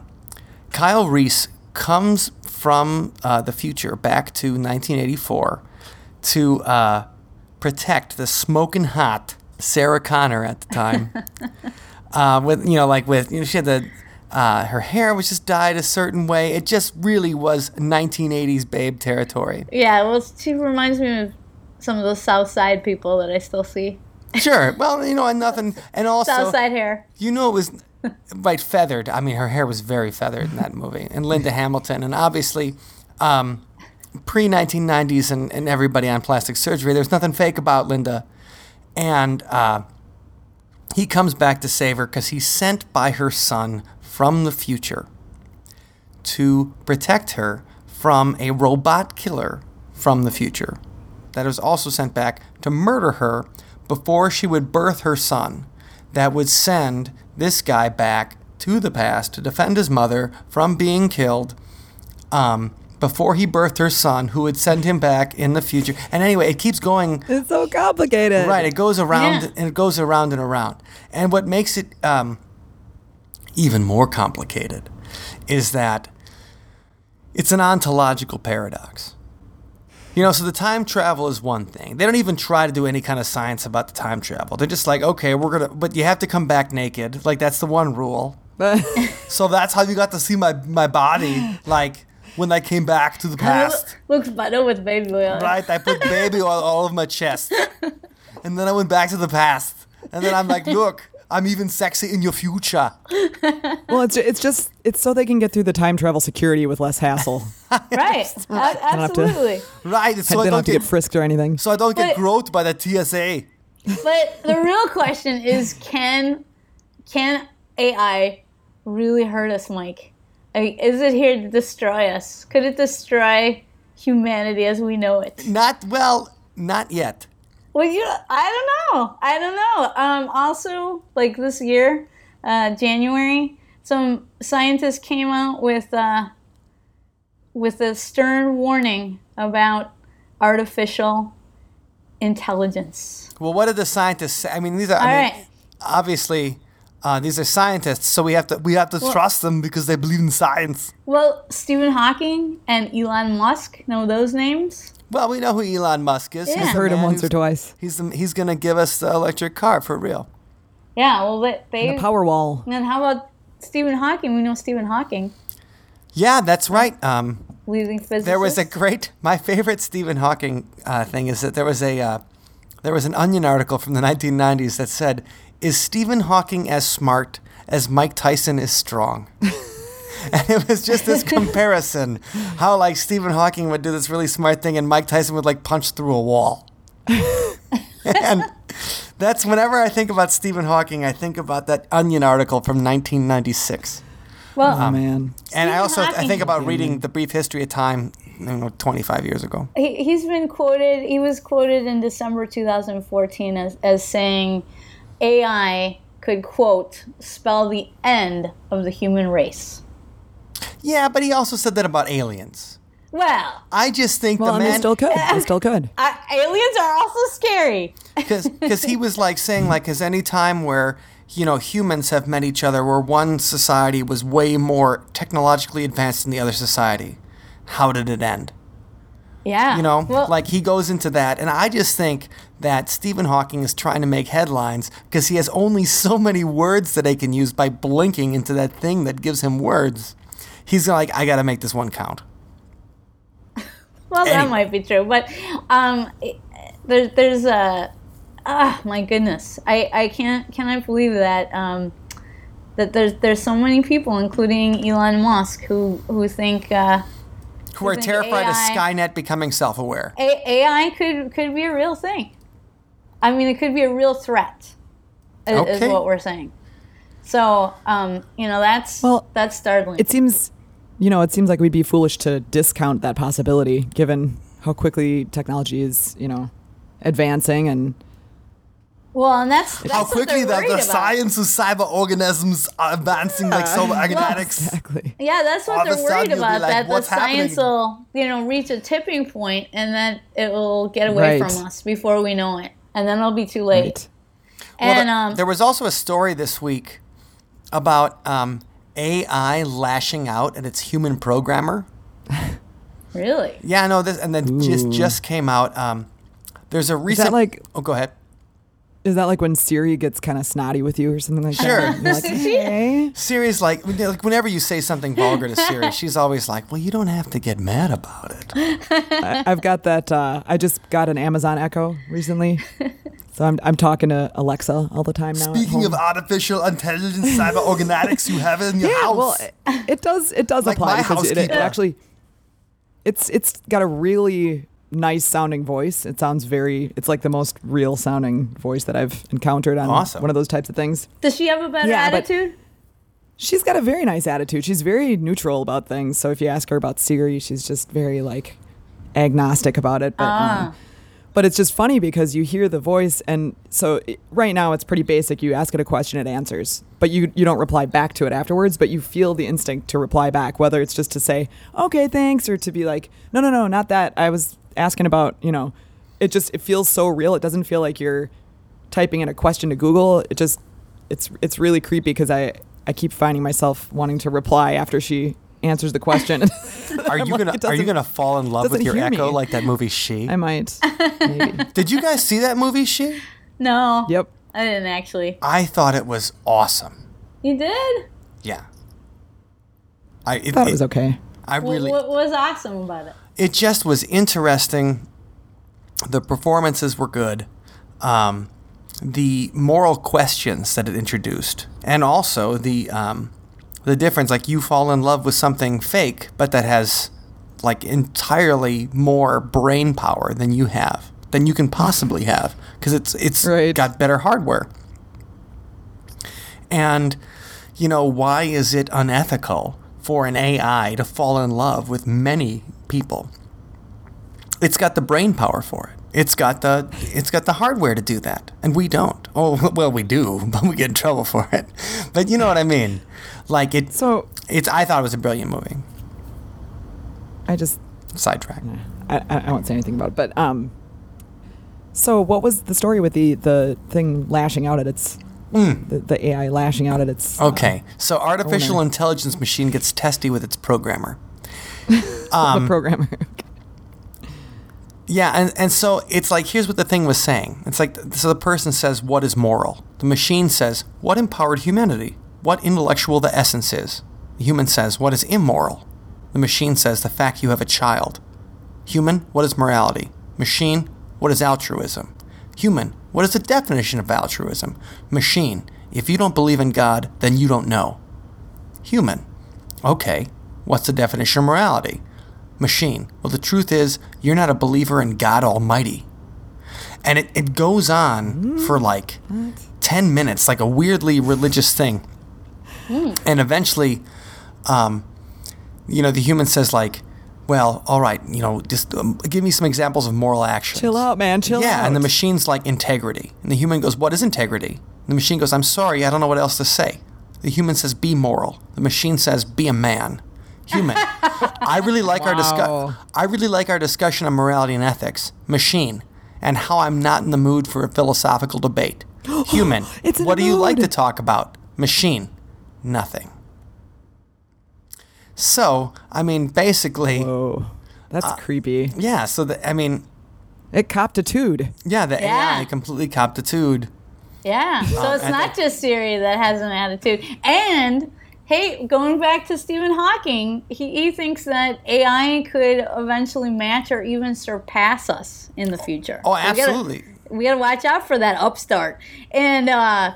Speaker 2: Kyle Reese comes from uh, the future back to 1984 to uh, protect the smoking hot Sarah Connor at the time uh, with you know like with you know she had the uh, her hair was just dyed a certain way. It just really was 1980s babe territory.
Speaker 3: Yeah, well, she reminds me of some of those South Side people that I still see.
Speaker 2: Sure, well you know and nothing and also
Speaker 3: South Side hair.
Speaker 2: you know it was right feathered. I mean her hair was very feathered in that movie. And Linda Hamilton and obviously. Um, Pre 1990s and, and everybody on plastic surgery, there's nothing fake about Linda. And uh, he comes back to save her because he's sent by her son from the future to protect her from a robot killer from the future that was also sent back to murder her before she would birth her son that would send this guy back to the past to defend his mother from being killed um, before he birthed her son who would send him back in the future and anyway it keeps going
Speaker 1: It's so complicated.
Speaker 2: Right, it goes around
Speaker 3: Yeah.
Speaker 2: and it goes around and around. And what makes it um, even more complicated is that it's an ontological paradox. You know, so the time travel is one thing. They don't even try to do any kind of science about the time travel. They're just like, okay, we're gonna, but you have to come back naked. Like that's the one rule. So that's how you got to see my my body, like when I came back to the past.
Speaker 3: Looks better with baby oil.
Speaker 2: Right, I put baby oil all over my chest. And then I went back to the past. And then I'm like, look, I'm even sexy in your future.
Speaker 1: well, it's it's just it's so they can get through the time travel security with less hassle.
Speaker 3: Right. A-
Speaker 1: have to-
Speaker 3: absolutely.
Speaker 2: Right, it's so I
Speaker 1: they don't
Speaker 2: don't
Speaker 1: have to
Speaker 2: get,
Speaker 1: get frisked or anything.
Speaker 2: so I don't get
Speaker 3: But-
Speaker 2: groped by the TSA.
Speaker 3: But the real question is can can AI really hurt us, Mike? I mean, is it here to destroy us? Could it destroy humanity as we know it?
Speaker 2: Not well, not yet.
Speaker 3: Well, you, I don't know. I don't know. Um, also, like this year, uh, January, some scientists came out with uh, with a stern warning about artificial intelligence.
Speaker 2: Well, what did the scientists say? I mean, these are I
Speaker 3: All
Speaker 2: mean,
Speaker 3: right.
Speaker 2: obviously uh, these are scientists, so we have to we have to trust them because they believe in science.
Speaker 3: Well, Stephen Hawking and Elon Musk know those names.
Speaker 2: Well, we know who Elon Musk is.
Speaker 3: Yeah.
Speaker 2: He's the
Speaker 1: Heard him once or twice.
Speaker 2: He's the, he's gonna give us the electric car for real.
Speaker 3: Yeah. Well, but they.
Speaker 1: The power wall.
Speaker 3: and how about Stephen Hawking? We know Stephen Hawking,
Speaker 2: Yeah, that's right. Um,
Speaker 3: leading physicist.
Speaker 2: There was a great. My favorite Stephen Hawking uh, thing is that there was a uh, there was an Onion article from the 1990s that said, "Is Stephen Hawking as smart as Mike Tyson is strong?" and it was just this comparison, how like Stephen Hawking would do this really smart thing, and Mike Tyson would like punch through a wall. and that's whenever I think about Stephen Hawking, I think about that Onion article from 1996.
Speaker 3: well,
Speaker 1: Oh man.
Speaker 2: And I
Speaker 3: Stephen
Speaker 2: also I think about reading The Brief History of Time, you know, 25 years ago.
Speaker 3: he, he's been quoted he was quoted in december 2014 as, as saying ai could quote spell the end of the human race
Speaker 2: Yeah, but he also said that about aliens.
Speaker 3: well
Speaker 2: I just think
Speaker 1: Well,
Speaker 2: the
Speaker 1: they
Speaker 2: man
Speaker 1: still could. They still could.
Speaker 3: uh, aliens are also scary
Speaker 2: because he was like saying like is any time where you know humans have met each other where one society was way more technologically advanced than the other society how did it end
Speaker 3: Yeah.
Speaker 2: You know,
Speaker 3: Well-
Speaker 2: like he goes into that, and I just think that Stephen Hawking is trying to make headlines because he has only so many words that he can use by blinking into that thing that gives him words. He's like, I got to make this one count.
Speaker 3: Well, that might be true, but um, there's there's a ah my goodness, I I can't can I believe that um that there's there's so many people, including Elon Musk, who who think uh,
Speaker 2: Who are terrified of Skynet becoming self-aware?
Speaker 3: A- AI could could be a real thing. I mean, it could be a real threat. Is,
Speaker 2: Okay.
Speaker 3: what we're saying. So um, you know that's
Speaker 1: Well,
Speaker 3: that's startling.
Speaker 1: It seems, you know, it seems like we'd be foolish to discount that possibility given how quickly technology is, you know, advancing and
Speaker 3: well, and that's, that's
Speaker 2: How quickly
Speaker 3: they're
Speaker 2: the, the
Speaker 3: about.
Speaker 2: science of cyber organisms are advancing like cybernetics.
Speaker 1: exactly.
Speaker 3: Yeah, that's what
Speaker 2: All
Speaker 3: they're
Speaker 2: sudden
Speaker 3: worried about.
Speaker 2: like,
Speaker 3: that the
Speaker 2: "What's
Speaker 3: science
Speaker 2: happening?"
Speaker 3: will, you know, reach a tipping point, and then it will get away
Speaker 1: Right.
Speaker 3: from us before we know it, and then it'll be too late.
Speaker 1: Right.
Speaker 2: Well,
Speaker 3: And
Speaker 2: the-
Speaker 3: um,
Speaker 2: there was also a story this week about um, AI lashing out at its human programmer.
Speaker 3: really,
Speaker 2: Yeah, no, this and then just just came out. Um, there's a recent.
Speaker 1: like-
Speaker 2: Oh, go ahead.
Speaker 1: Is that like when Siri gets kind of snotty with you or something like
Speaker 2: Sure.
Speaker 1: that? You're like, hey.
Speaker 2: Siri's like, like whenever you say something vulgar to Siri, she's always like, "Well, you don't have to get mad about it."
Speaker 1: I- I've got that. Uh, I just got an Amazon Echo recently, so I'm I'm talking to Alexa all the time now.
Speaker 2: Speaking of artificial intelligence, cyber organatics you have in your
Speaker 1: yeah,
Speaker 2: house.
Speaker 1: well, it, it does it does
Speaker 2: Like
Speaker 1: apply
Speaker 2: my
Speaker 1: because it, it actually it's it's got a really nice sounding voice. It sounds very. It's like the most real sounding voice that I've encountered on
Speaker 2: Awesome.
Speaker 1: one of those types of things.
Speaker 3: does she have a better
Speaker 1: Yeah,
Speaker 3: attitude?
Speaker 1: She's got a very nice attitude. She's very neutral about things. So if you ask her about Siri, she's just very like agnostic about it. But
Speaker 3: Ah.
Speaker 1: um, but it's just funny because you hear the voice, and so it, right now it's pretty basic. You ask it a question, it answers, but you you don't reply back to it afterwards. But you feel the instinct to reply back, whether it's just to say okay, thanks, or to be like no, no, no, not that. I was asking about you know. It just it feels so real. It doesn't feel like you're typing in a question to Google. It just it's it's really creepy because I I keep finding myself wanting to reply after she answers the question.
Speaker 2: are you
Speaker 1: like,
Speaker 2: gonna Are you gonna fall in love with your Echo
Speaker 1: me.
Speaker 2: like that movie She?
Speaker 1: I might. Maybe.
Speaker 2: Did you guys see that movie She?
Speaker 3: No.
Speaker 1: Yep.
Speaker 3: I didn't actually.
Speaker 2: I thought it was awesome.
Speaker 3: You did.
Speaker 2: Yeah. I it,
Speaker 1: Thought it
Speaker 2: it-
Speaker 1: was okay.
Speaker 2: I
Speaker 3: Well,
Speaker 2: really
Speaker 3: what was awesome about it?
Speaker 2: It just was interesting. The performances were good. Um, the moral questions that it introduced, and also the um, the difference. Like you fall in love with something fake, but that has like entirely more brain power than you have, than you can possibly have, because it's it's
Speaker 1: Right.
Speaker 2: got better hardware. And you know why is it unethical for an AI to fall in love with many people? It's got the brain power for it. It's got the it's got the hardware to do that, and we don't. Oh well, we do, but we get in trouble for it. But you know what I mean? Like it.
Speaker 1: So
Speaker 2: It's. I thought it was a brilliant movie.
Speaker 1: I just
Speaker 2: Sidetrack.
Speaker 1: I, I won't say anything about it. But um. So what was the story with the the thing lashing out at its the, the AI lashing out at its uh.
Speaker 2: Okay, so artificial
Speaker 1: owner.
Speaker 2: intelligence machine gets testy with its programmer.
Speaker 1: the um, programmer?
Speaker 2: Yeah, and, and so it's like here's what the thing was saying. It's like so the person says what is moral. The machine says what empowered humanity, what intellectual the essence is. The human says what is immoral. The machine says the fact you have a child. Human, what is morality? Machine, what is altruism? Human, what is the definition of altruism? Machine, if you don't believe in God, then you don't know. Human, okay, what's the definition of morality? Machine, well, the truth is, you're not a believer in God Almighty. And it, it goes on for like 10 minutes, like a weirdly religious thing. And eventually, um, you know, the human says, like, well, all right, you know, just um, give me some examples of moral actions.
Speaker 1: Chill out, man. Chill
Speaker 2: yeah,
Speaker 1: out.
Speaker 2: Yeah, and the machine's like integrity. And the human goes, What is integrity? And the machine goes, I'm sorry, I don't know what else to say. The human says, Be moral. The machine says, Be a man. Human. I really like our discuss. I really like our discussion on morality and ethics. Machine, and how I'm not in the mood for a philosophical debate. Human.
Speaker 1: It's
Speaker 2: what
Speaker 1: a
Speaker 2: do you like to talk about? Machine. Nothing. So, I mean, basically,
Speaker 1: Whoa. That's uh, creepy.
Speaker 2: Yeah, so the, I mean,
Speaker 1: It coptitude.
Speaker 2: yeah, the
Speaker 3: Yeah.
Speaker 2: AI completely coptitude.
Speaker 3: Yeah. So um,
Speaker 2: it's
Speaker 3: not
Speaker 2: they-
Speaker 3: just Siri that has an attitude. And hey, going back to Stephen Hawking, he, he thinks that AI could eventually match or even surpass us in the future.
Speaker 2: Oh, absolutely.
Speaker 3: we gotta watch out for that upstart. And uh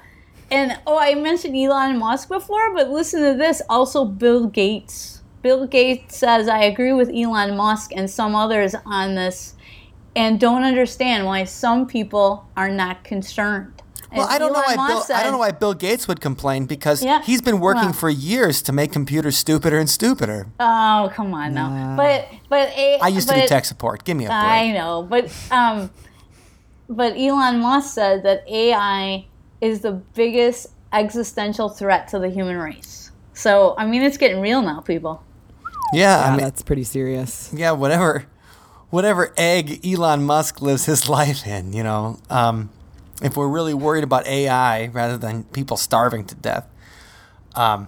Speaker 3: and oh I mentioned Elon Musk before, but listen to this. Also Bill Gates. Bill Gates says I agree with Elon Musk and some others on this and don't understand why some people are not concerned.
Speaker 2: Well, I don't know why Bill,
Speaker 3: Musk
Speaker 2: I don't know why Bill Gates would complain because
Speaker 3: Yeah,
Speaker 2: he's been working
Speaker 3: well.
Speaker 2: for years to make computers stupider and stupider.
Speaker 3: Oh, come on now. But but a,
Speaker 2: I used to do tech support. Give me a break.
Speaker 3: I know, but um, but Elon Musk said that AI is the biggest existential threat to the human race. So I mean, it's getting real now, people.
Speaker 2: yeah, I mean,
Speaker 1: that's pretty serious.
Speaker 2: yeah, whatever, whatever egg Elon Musk lives his life in, you know. Um, if we're really worried about AI rather than people starving to death, um,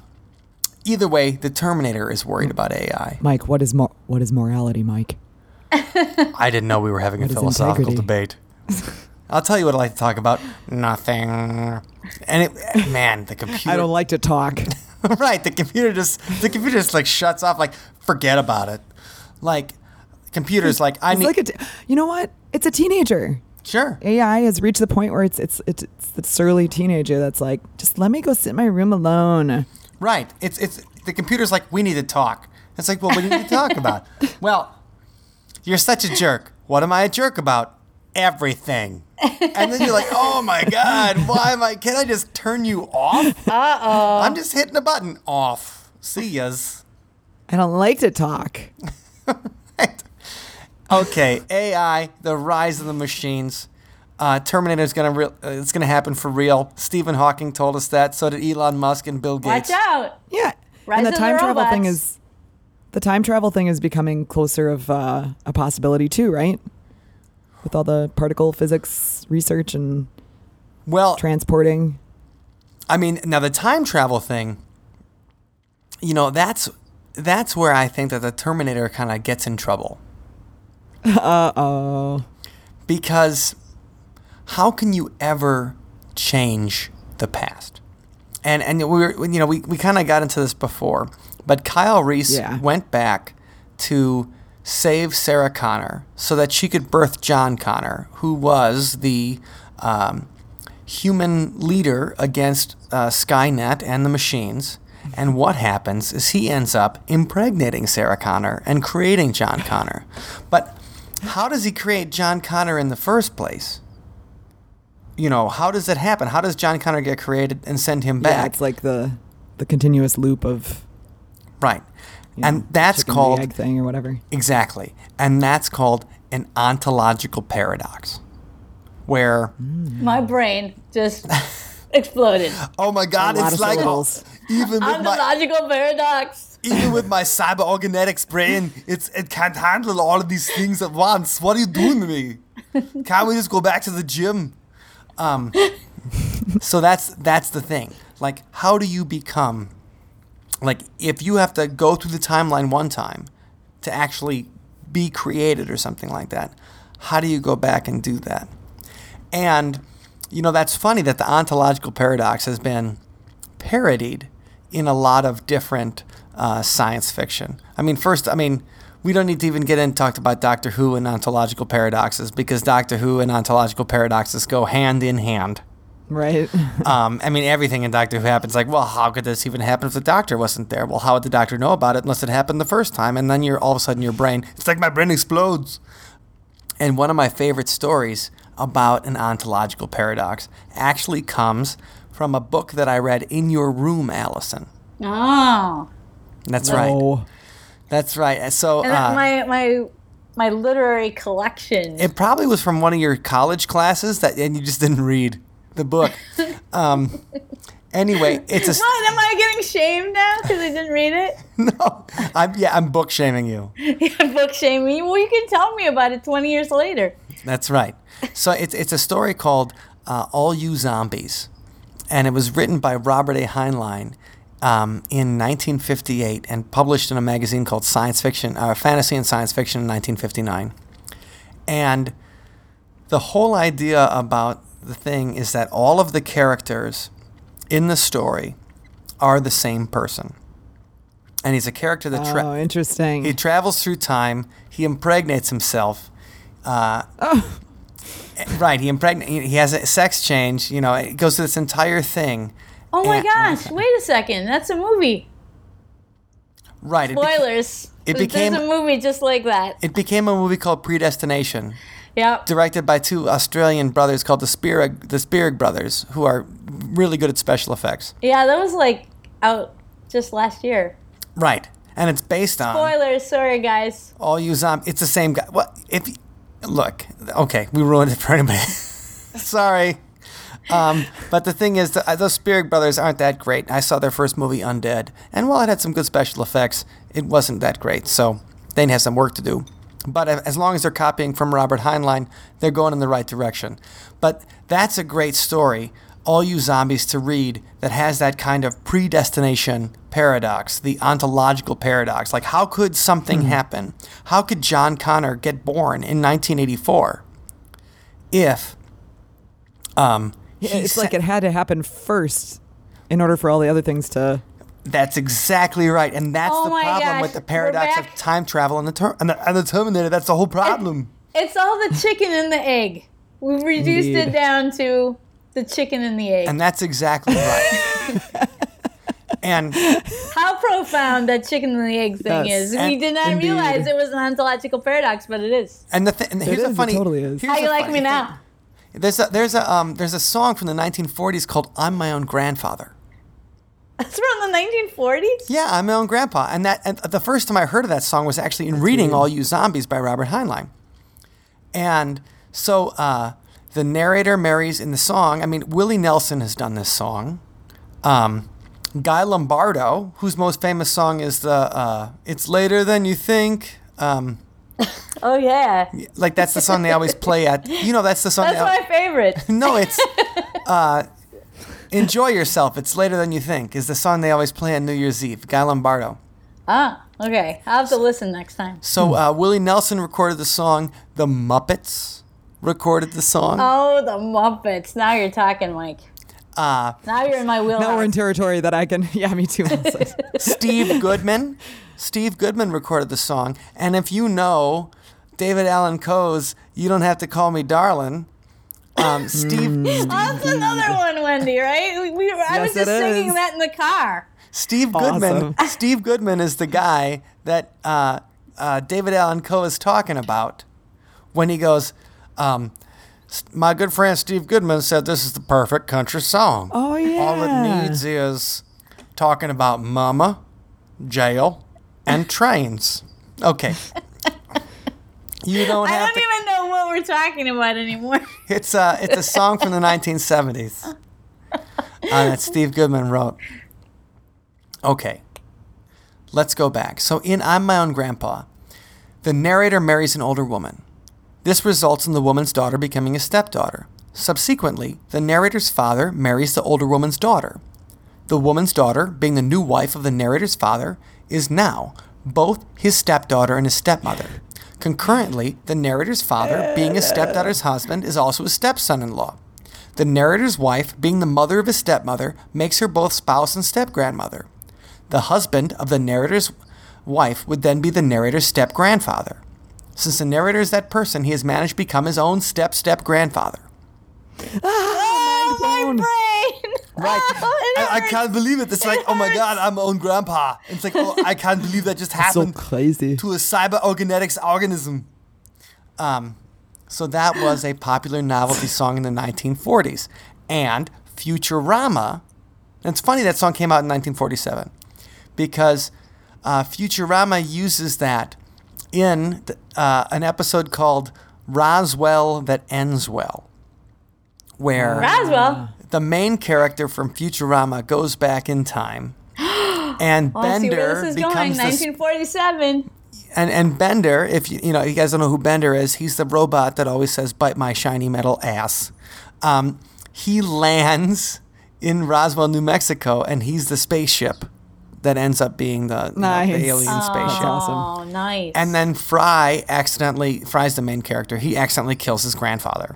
Speaker 2: either way, the Terminator is worried about AI.
Speaker 1: Mike, what is what is morality, Mike?
Speaker 2: I didn't know we were having a philosophical
Speaker 1: integrity?
Speaker 2: debate. I'll tell you what I like to talk about. Nothing. And it, man, the computer.
Speaker 1: I don't like to talk.
Speaker 2: right, the computer just the computer just like shuts off. Like forget about it. Like computers like I
Speaker 1: It's
Speaker 2: need
Speaker 1: like a, t- you know what? It's a teenager.
Speaker 2: Sure.
Speaker 1: AI has reached the point where it's it's it's, it's the surly teenager that's like, just let me go sit in my room alone.
Speaker 2: Right. It's it's the computer's like we need to talk. It's like well, what do you need to talk about? Well, you're such a jerk. What am I a jerk about? Everything. And then you're like, oh my god, why am I? Can I just turn you off? Uh oh. I'm just hitting a button. Off. See yas.
Speaker 1: I don't like to talk.
Speaker 2: okay, AI, the rise of the machines. Uh, Terminator is gonna re- uh, it's gonna happen for real. Stephen Hawking told us that. So did Elon Musk and Bill Gates.
Speaker 3: Watch out!
Speaker 1: Yeah.
Speaker 3: Rise
Speaker 1: and the
Speaker 3: of the
Speaker 1: time travel thing is the time travel thing is becoming closer of uh, a possibility too, right? With all the particle physics research and
Speaker 2: Well,
Speaker 1: transporting.
Speaker 2: I mean, now the time travel thing. You know, that's that's where I think that the Terminator kind of gets in trouble
Speaker 1: Uh oh.
Speaker 2: because how can you ever change the past? And and we were, you know we, we kind of got into this before, but Kyle Reese
Speaker 1: Yeah.
Speaker 2: went back to save Sarah Connor so that she could birth John Connor, who was the um, human leader against uh, Skynet and the machines. And what happens is he ends up impregnating Sarah Connor and creating John Connor. But how does he create John Connor in the first place? You know, how does that happen? How does John Connor get created and send him back?
Speaker 1: Yeah,
Speaker 2: back?
Speaker 1: it's like the the continuous loop of
Speaker 2: right.
Speaker 1: you know,
Speaker 2: And that's called
Speaker 1: the egg thing or whatever.
Speaker 2: Exactly. And that's called an ontological paradox. Where,
Speaker 3: My brain just exploded.
Speaker 2: oh my God,
Speaker 1: A lot
Speaker 2: it's
Speaker 1: of
Speaker 2: like
Speaker 1: syllables.
Speaker 2: even with my
Speaker 3: Ontological paradox.
Speaker 2: Even with my cyber organetics brain, it's it can't handle all of these things at once. What are you doing to me? Can't we just go back to the gym? Um, so that's that's the thing. Like, how do you become like if you have to go through the timeline one time to actually be created or something like that? How do you go back and do that? And you know that's funny that the ontological paradox has been parodied in a lot of different uh, science fiction. I mean, first, I mean, we don't need to even get in talked about Doctor Who and ontological paradoxes because Doctor Who and ontological paradoxes go hand in hand.
Speaker 1: Right.
Speaker 2: Um, I mean, everything in Doctor Who happens like, well, how could this even happen if the doctor wasn't there? Well, how would the doctor know about it unless it happened the first time? And then you're all of a sudden your brain, it's like my brain explodes. And one of my favorite stories about an ontological paradox actually comes from a book that I read in your room, Allison.
Speaker 3: Oh.
Speaker 2: That's right.
Speaker 1: Oh.
Speaker 2: That's right. So
Speaker 3: And
Speaker 2: uh,
Speaker 3: my my my literary collection.
Speaker 2: it probably was from one of your college classes that, and you just didn't read the book. um, anyway, it's a
Speaker 3: what am I getting shamed now because I didn't read it?
Speaker 2: no. I'm yeah. I'm book shaming you.
Speaker 3: Book shaming. Well, you can tell me about it twenty years later.
Speaker 2: That's right. So it's it's a story called uh, "All You Zombies," and it was written by Robert A. Heinlein um, in 1958 and published in a magazine called Science Fiction, uh, Fantasy and Science Fiction in 1959. And the whole idea about the thing is that all of the characters in the story are the same person. And he's a character that tra-
Speaker 1: oh, interesting.
Speaker 2: he travels through time. He impregnates himself. Uh,
Speaker 1: oh,
Speaker 2: Right, he impregnates. He has a sex change. You know, it goes through this entire thing.
Speaker 3: Oh my
Speaker 2: And-
Speaker 3: gosh! Wait a second. That's a movie.
Speaker 2: Right. It, beca-
Speaker 3: Spoilers.
Speaker 2: it
Speaker 3: There's
Speaker 2: became-
Speaker 3: a movie just like that.
Speaker 2: it became a movie called Predestination,
Speaker 3: Yep.
Speaker 2: directed by two Australian brothers called the Spierig, the Spierig brothers, who are really good at special effects.
Speaker 3: Yeah, that was like out just last year.
Speaker 2: Right, and it's based on
Speaker 3: Spoilers. Sorry, guys.
Speaker 2: all you zombies. It's the same guy. What if? Look, okay, we ruined it for anybody. Sorry. Um, but the thing is, those Spierig brothers aren't that great. I saw their first movie, Undead, and while it had some good special effects, it wasn't that great. So they have some work to do. But as long as they're copying from Robert Heinlein, they're going in the right direction. But that's a great story, All You Zombies, to read that has that kind of predestination paradox, the ontological paradox. Like, how could something happen? How could John Connor get born in 1984 if um,
Speaker 1: Yeah, it's
Speaker 2: sa-
Speaker 1: like it had to happen first in order for all the other things to.
Speaker 2: That's exactly right, and that's
Speaker 3: Oh
Speaker 2: the problem
Speaker 3: gosh,
Speaker 2: with the paradox of time travel and the, ter- and the and the Terminator. That's the whole problem.
Speaker 3: It's all the chicken and the egg. We reduced
Speaker 1: Indeed.
Speaker 3: it down to the chicken and the egg.
Speaker 2: And that's exactly right. and
Speaker 3: How profound that chicken and the egg thing
Speaker 1: Yes.
Speaker 3: is. we did not
Speaker 1: indeed.
Speaker 3: realize it was an ontological paradox, but it is.
Speaker 2: and the th- and here's
Speaker 1: is,
Speaker 2: a
Speaker 1: it
Speaker 2: funny.
Speaker 1: totally is.
Speaker 2: here's
Speaker 3: How you like me
Speaker 2: thing.
Speaker 3: now?
Speaker 2: There's a there's a um there's a song from the 1940s called "I'm My Own Grandfather."
Speaker 3: That's from the 1940s?
Speaker 2: Yeah, I'm my own grandpa, and that and the first time I heard of that song was actually in reading "All You Zombies" by Robert Heinlein. And so uh, the narrator marries in the song. I mean, Willie Nelson has done this song. Um, Guy Lombardo, whose most famous song is the uh, "It's Later Than You Think." Um,
Speaker 3: Oh, yeah.
Speaker 2: like that's the song they always play at. You know, that's the song.
Speaker 3: That's
Speaker 2: they al-
Speaker 3: my favorite.
Speaker 2: no, it's uh, "Enjoy Yourself." It's later than you think is the song they always play on New Year's Eve. Guy Lombardo.
Speaker 3: Ah, okay. I'll have to listen next time.
Speaker 2: So uh, Willie Nelson recorded the song. The Muppets recorded the song.
Speaker 3: Oh, the Muppets. Now you're talking, Mike.
Speaker 2: Uh,
Speaker 3: Now you're in my wheelhouse.
Speaker 1: Now we're in territory that I can. Yeah, me too.
Speaker 2: Steve Goodman. Steve Goodman recorded the song. And if you know David Allan Coe's "You Don't Have to Call Me Darlin'," um, Steve
Speaker 3: That's another one, Wendy, right? We, we, I was just
Speaker 1: it
Speaker 3: singing
Speaker 1: is.
Speaker 3: that in the car.
Speaker 2: Steve Goodman.
Speaker 1: Awesome.
Speaker 2: Steve Goodman is the guy that uh, uh, David Allan Coe is talking about when he goes. Um, my good friend Steve Goodman said this is the perfect country song.
Speaker 1: Oh, yeah.
Speaker 2: All it needs is talking about mama, jail, and trains. Okay. You don't have I
Speaker 3: don't
Speaker 2: to.
Speaker 3: even know what we're talking about anymore.
Speaker 2: It's a it's a song from the 1970s uh, that Steve Goodman wrote. Okay, let's go back. So in I'm My Own Grandpa, the narrator marries an older woman. This results in the woman's daughter becoming a stepdaughter. Subsequently, the narrator's father marries the older woman's daughter. The woman's daughter, being the new wife of the narrator's father, is now both his stepdaughter and his stepmother. Concurrently, the narrator's father, being his stepdaughter's husband, is also his stepson in law. The narrator's wife, being the mother of his stepmother, makes her both spouse and stepgrandmother. The husband of the narrator's wife would then be the narrator's step grandfather. Since the narrator is that person, he has managed to become his own step step grandfather.
Speaker 3: Ah, oh, my
Speaker 1: blown.
Speaker 3: brain!
Speaker 2: Right.
Speaker 3: Oh,
Speaker 2: I, I can't believe it. It's
Speaker 3: It
Speaker 2: like, oh my god, I'm my own grandpa. It's like, oh, I can't believe that just happened.
Speaker 1: so
Speaker 2: happened
Speaker 1: crazy.
Speaker 2: to a cyber organics organism. Um, so that was a popular novelty song in the 1940s. And Futurama, and it's funny that song came out in 1947 because uh, Futurama uses that in th- uh, an episode called Roswell That Ends Well, where
Speaker 3: Roswell.
Speaker 2: the main character from Futurama goes back in time. And
Speaker 3: Oh, I see where
Speaker 2: Bender
Speaker 3: this is going.
Speaker 2: becomes the
Speaker 3: 1947.
Speaker 2: and and Bender, if you you know you guys don't know who Bender is, he's the robot that always says "bite my shiny metal ass." Um, he lands in Roswell, New Mexico, and he's the spaceship that ends up being the, you know, the alien spaceship.
Speaker 1: awesome.
Speaker 3: Oh, nice.
Speaker 2: And then Fry accidentally, Fry's the main character, he accidentally kills his grandfather.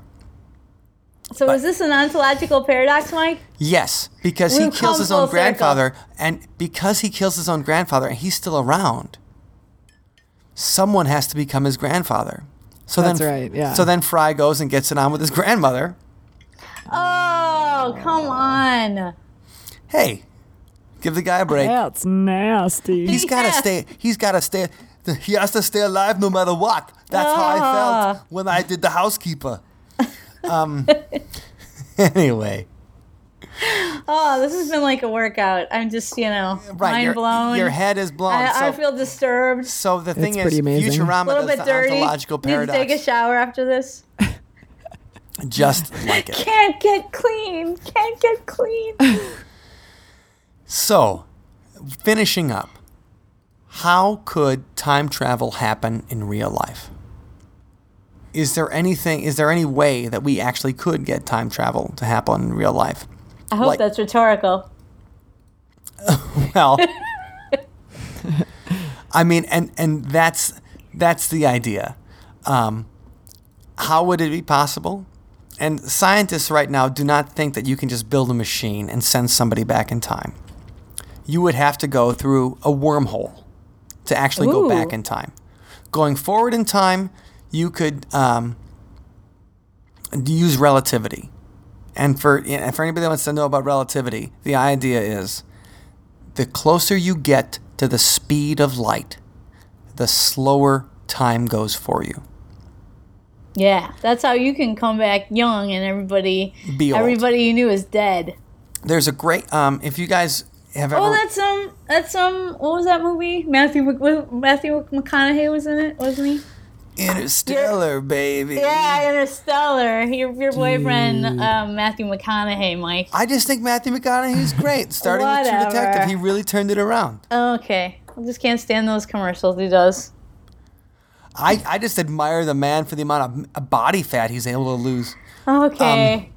Speaker 3: So is this an ontological paradox, Mike?
Speaker 2: Yes, because he
Speaker 3: We've
Speaker 2: kills his own
Speaker 3: full
Speaker 2: grandfather, and because he kills his own grandfather and he's still around, someone has to become his grandfather. So
Speaker 1: That's
Speaker 2: then,
Speaker 1: right, yeah.
Speaker 2: So then Fry goes and gets it on with his grandmother.
Speaker 3: Oh, come on.
Speaker 2: Hey, give the guy a break.
Speaker 1: That's nasty.
Speaker 2: He's got to
Speaker 3: Yeah.
Speaker 2: stay. He's got to stay. He has to stay alive no matter what. That's how I
Speaker 3: Ah.
Speaker 2: felt when I did the housekeeper. Um. anyway,
Speaker 3: Oh, this has been like a workout. I'm just, you know,
Speaker 2: right.
Speaker 3: mind
Speaker 2: your,
Speaker 3: blown.
Speaker 2: your head is blown.
Speaker 3: I,
Speaker 2: so,
Speaker 3: I feel disturbed.
Speaker 2: so the thing is,
Speaker 1: pretty amazing.
Speaker 3: A
Speaker 2: Futurama
Speaker 3: little
Speaker 2: does
Speaker 3: bit
Speaker 2: the
Speaker 3: dirty.
Speaker 2: ontological
Speaker 3: Need to take a shower after this.
Speaker 2: just like it.
Speaker 3: Can't get clean. Can't get clean.
Speaker 2: So, finishing up, how could time travel happen in real life? Is there anything? Is there any way that we actually could get time travel to happen in real life?
Speaker 3: I hope
Speaker 2: Like-
Speaker 3: that's rhetorical.
Speaker 2: Well, I mean, and and that's that's the idea. Um, how would it be possible? And scientists right now do not think that you can just build a machine and send somebody back in time. You would have to go through a wormhole to actually go back in time. Going forward in time, you could um, use relativity. And for and for anybody that wants to know about relativity, the idea is the closer you get to the speed of light, the slower time goes for you.
Speaker 3: Yeah, that's how you can come back young and everybody,
Speaker 2: Be
Speaker 3: everybody you knew is dead.
Speaker 2: There's a great um if you guys have ever
Speaker 3: Oh, that's um, that's um, what was that movie? Matthew Matthew McConaughey was in it, wasn't he?
Speaker 2: Interstellar, baby.
Speaker 3: Yeah, Interstellar. Your your boyfriend, um, Matthew McConaughey, Mike.
Speaker 2: I just think Matthew McConaughey's great. Starting with True
Speaker 3: Whatever.
Speaker 2: Detective, he really turned it around.
Speaker 3: Okay, I just can't stand those commercials he does.
Speaker 2: I, I just admire the man for the amount of body fat he's able to lose.
Speaker 3: Okay,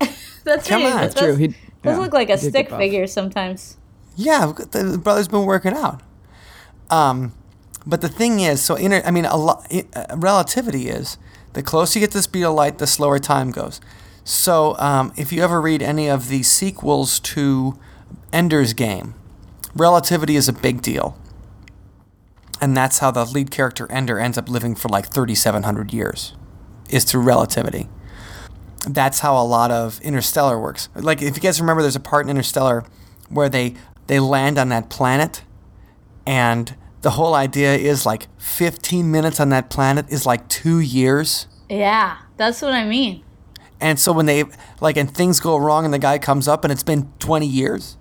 Speaker 3: that's
Speaker 2: come
Speaker 3: right.
Speaker 2: on.
Speaker 3: That
Speaker 2: That's
Speaker 1: True. He
Speaker 3: does
Speaker 1: yeah,
Speaker 3: look like a
Speaker 1: he did get
Speaker 3: stick figure sometimes.
Speaker 2: Yeah, the brother's been working out. Um, but the thing is, so inter, I mean, a lo- uh, relativity is the closer you get to the speed of light, the slower time goes. So um, if you ever read any of the sequels to Ender's Game, relativity is a big deal. And that's how the lead character Ender ends up living for like 3,700 years, is through relativity. That's how a lot of Interstellar works. Like if you guys remember, there's a part in Interstellar where they they land on that planet, and the whole idea is like 15 minutes on that planet is like two years.
Speaker 3: Yeah, that's what I mean.
Speaker 2: And so when they like and things go wrong and the guy comes up and it's been 20 years.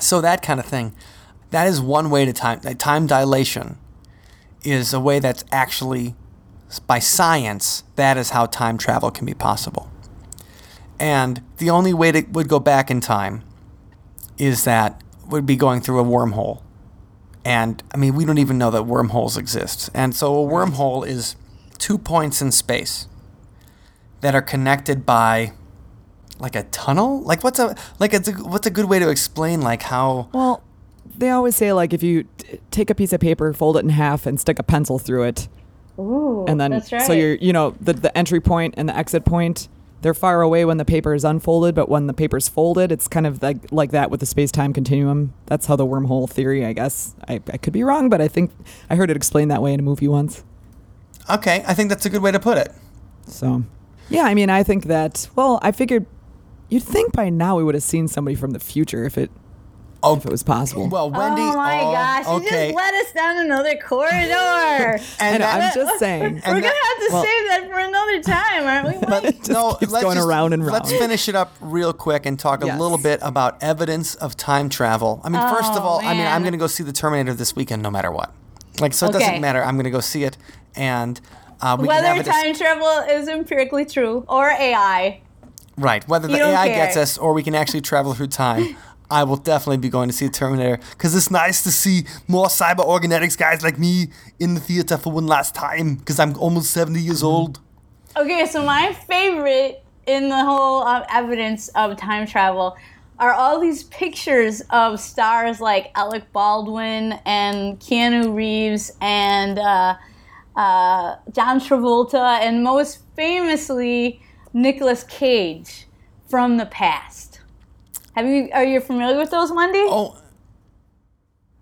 Speaker 2: So that kind of thing. That is one way to time that time dilation is a way that's actually by science that is how time travel can be possible. And the only way that would go back in time is that would be going through a wormhole. And I mean, we don't even know that wormholes exist. And so a wormhole is two points in space that are connected by like a tunnel. Like what's a like it's a, what's a good way to explain like how
Speaker 1: Well, they always say like if you t- take a piece of paper, fold it in half, and stick a pencil through it,
Speaker 3: Ooh,
Speaker 1: and then
Speaker 3: that's right.
Speaker 1: so you're you know the the entry point and the exit point. They're far away when the paper is unfolded, but when the paper's folded, it's kind of like like that with the space time continuum. That's how the wormhole theory, I guess. I, I could be wrong, but I think I heard it explained that way in a movie once.
Speaker 2: okay, I think that's a good way to put it.
Speaker 1: So, yeah, I mean, I think that. Well, I figured you'd think by now we would have seen somebody from the future if it
Speaker 2: Oh,
Speaker 1: if it was possible.
Speaker 2: well, Wendy.
Speaker 3: oh my
Speaker 2: oh,
Speaker 3: gosh, you
Speaker 2: okay.
Speaker 3: just led us down another corridor.
Speaker 1: I
Speaker 2: and that-
Speaker 1: I'm just saying.
Speaker 3: We're
Speaker 2: And
Speaker 3: gonna
Speaker 2: that-
Speaker 3: have to
Speaker 1: well-
Speaker 3: save that for another time, aren't we? Mike?
Speaker 2: But
Speaker 1: just
Speaker 2: no,
Speaker 1: keeps
Speaker 2: let's
Speaker 1: going
Speaker 2: just-
Speaker 1: around and
Speaker 2: Let's finish it up real quick and talk a little bit about evidence of time travel. I mean, first of
Speaker 3: Oh,
Speaker 2: all, I mean, I'm going to go see the Terminator this weekend, no matter what. Like, so it
Speaker 3: Okay.
Speaker 2: doesn't matter. I'm going to go see it, and uh, we can
Speaker 3: Whether
Speaker 2: have a dis-
Speaker 3: time travel is empirically true or AI.
Speaker 2: right. Whether the AI
Speaker 3: care.
Speaker 2: gets us or we can actually travel through time. I will definitely be going to see Terminator because it's nice to see more cyber organetics guys like me in the theater for one last time because I'm almost 70 years old.
Speaker 3: Okay, so my favorite in the whole uh, evidence of time travel are all these pictures of stars like Alec Baldwin and Keanu Reeves and uh, uh, John Travolta and most famously Nicolas Cage from the past. Have you are you familiar with those, Wendy?
Speaker 2: Oh,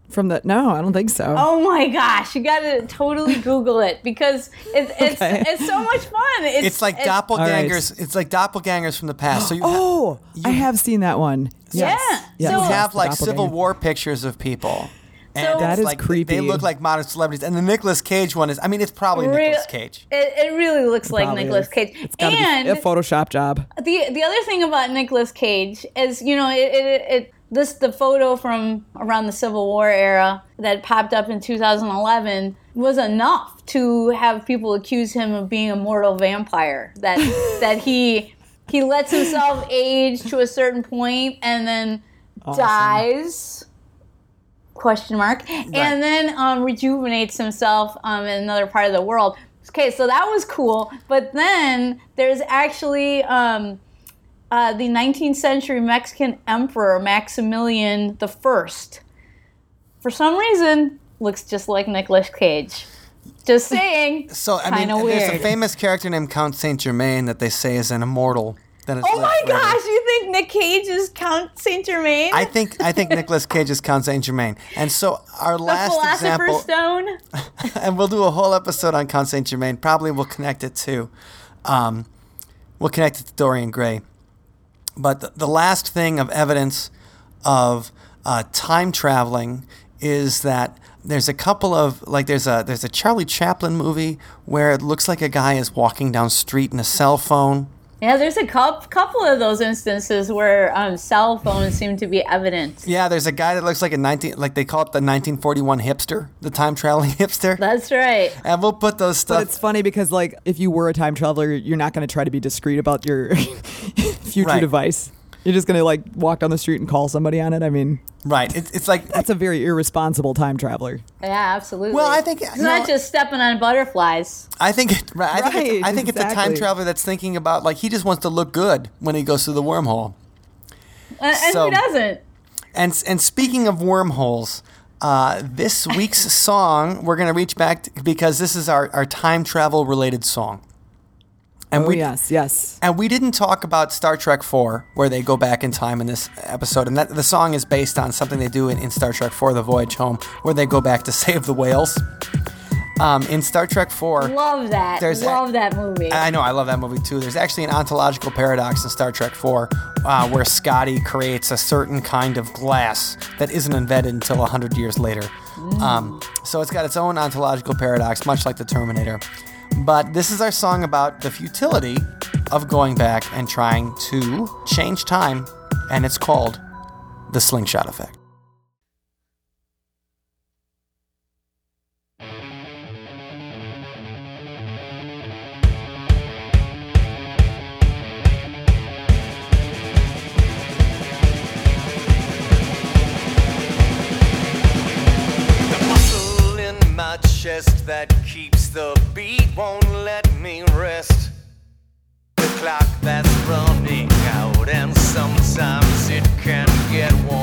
Speaker 1: From the no, I don't think so.
Speaker 3: Oh my gosh, you gotta totally Google it because it's it's,
Speaker 1: Okay.
Speaker 3: it's so much fun. It's,
Speaker 2: it's like doppelgangers. It's like doppelgangers from the past. So you, ha-
Speaker 1: Oh, I have seen that one. Yes.
Speaker 3: Yeah.
Speaker 1: Yes.
Speaker 3: So-
Speaker 2: you have like Civil. War pictures of people. And
Speaker 3: So-
Speaker 1: That is
Speaker 2: like,
Speaker 1: creepy.
Speaker 2: They look like modern celebrities. And the Nicolas Cage one is, I mean, it's probably
Speaker 3: Real-
Speaker 2: Nicolas Cage.
Speaker 3: It, it really looks like Nicolas
Speaker 1: is.
Speaker 3: Cage.
Speaker 1: It's gotta
Speaker 3: and
Speaker 1: be a Photoshop job.
Speaker 3: the the other thing about Nicolas Cage is, you know, it, it, it this the photo from around the Civil War era that popped up in 2011 was enough to have people accuse him of being a mortal vampire. That that he he lets himself age to a certain point and then dies question mark. And then um, rejuvenates himself um, in another part of the world. Okay so that was cool. But then there's actually um, uh, the 19th century mexican emperor maximilian the first. For some reason looks just like Nicolas cage. Just saying.
Speaker 2: So, I mean,
Speaker 3: Kinda
Speaker 2: there's a famous character named Count Saint Germain that they say is an immortal.
Speaker 3: Oh my
Speaker 2: forever.
Speaker 3: gosh you think nick cage is count saint germain
Speaker 2: I think I think Nicolas Cage is Count Saint Germain. And so our
Speaker 3: the
Speaker 2: last
Speaker 3: philosopher's
Speaker 2: example,
Speaker 3: stone
Speaker 2: and we'll do a whole episode on Count Saint Germain. Probably we'll connect it to, um, we'll connect it to Dorian Gray. But the, the last thing of evidence of uh, time traveling is that there's a couple of like there's a there's a Charlie Chaplin movie where it looks like a guy is walking down street in a cell phone.
Speaker 3: Yeah, there's a couple couple of those instances where um, cell phones seem to be evident.
Speaker 2: Yeah, there's a guy that looks like a 19 like they call it the 1941 hipster, the time traveling hipster.
Speaker 3: That's right.
Speaker 2: and we'll put those
Speaker 1: But
Speaker 2: stuff.
Speaker 1: it's funny because, like, if you were a time traveler, you're not going to try to be discreet about your future
Speaker 2: Right.
Speaker 1: device. You're just going to, like, walk down the street and call somebody on it. I mean,
Speaker 2: right. It's, it's like
Speaker 1: that's a very irresponsible time traveler.
Speaker 3: Yeah, absolutely.
Speaker 2: Well, I think-
Speaker 3: it's
Speaker 2: no.
Speaker 3: not just stepping on butterflies.
Speaker 2: I think it, right, I think it's,
Speaker 1: Right,
Speaker 2: I think it's a time traveler that's thinking about like he just wants to look good when he goes through the wormhole.
Speaker 3: And, and who doesn't?
Speaker 2: And and speaking of wormholes, uh, this week's song we're gonna reach back to, because this is our, our time travel related song. And
Speaker 1: Oh,
Speaker 2: we
Speaker 1: yes, yes.
Speaker 2: and we didn't talk about Star Trek 4, where they go back in time in this episode. And that the song is based on something they do in, in Star Trek 4, The Voyage Home, where they go back to save the whales. Um, in Star Trek 4,
Speaker 3: Love that.
Speaker 2: There's
Speaker 3: Love that movie.
Speaker 2: I know, I love that movie too. There's actually an ontological paradox in Star Trek 4 uh, where Scotty creates a certain kind of glass that isn't invented until 100 years later. Um, so it's got its own ontological paradox, much like the Terminator. But this is our song about the futility of going back and trying to change time, and it's called The Slingshot Effect.
Speaker 4: Chest that keeps the beat won't let me rest. The clock that's running out, and sometimes it can get worn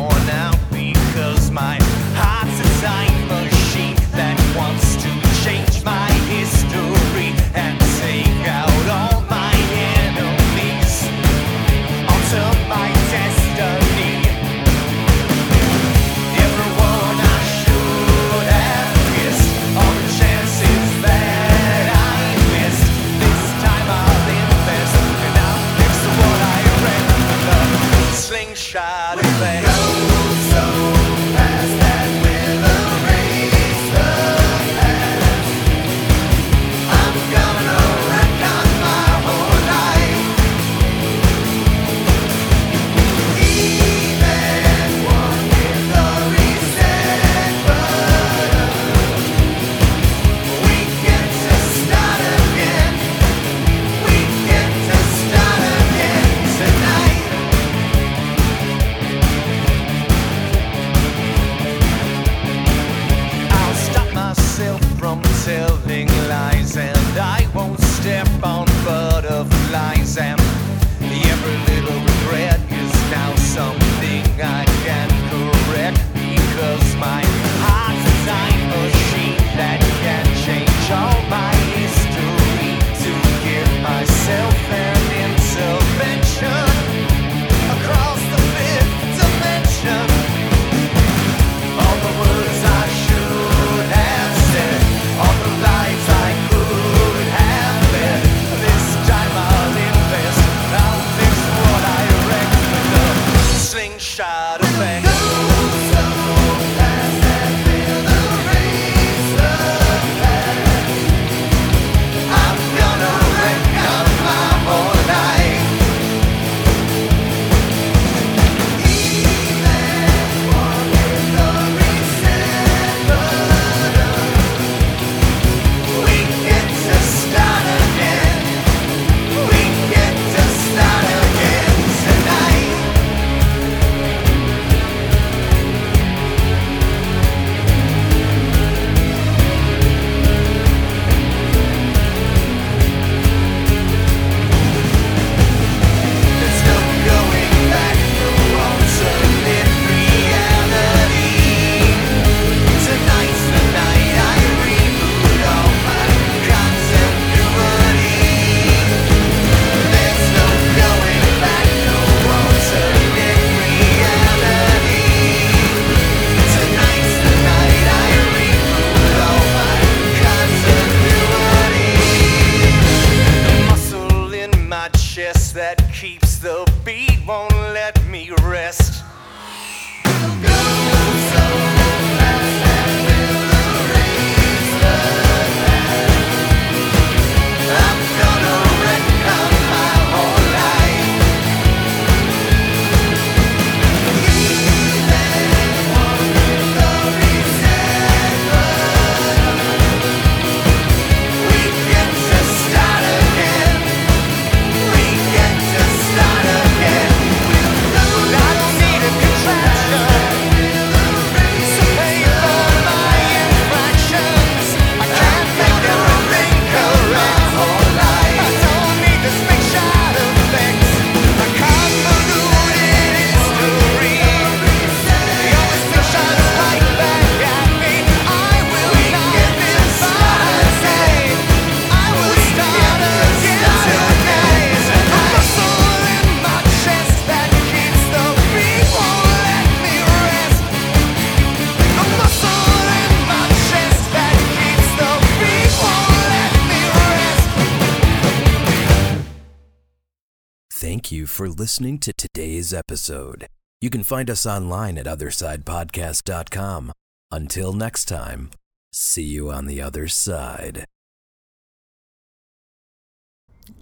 Speaker 5: listening to today's episode. You can find us online at OthersidePodcast.com. Until next time, see you on the other side.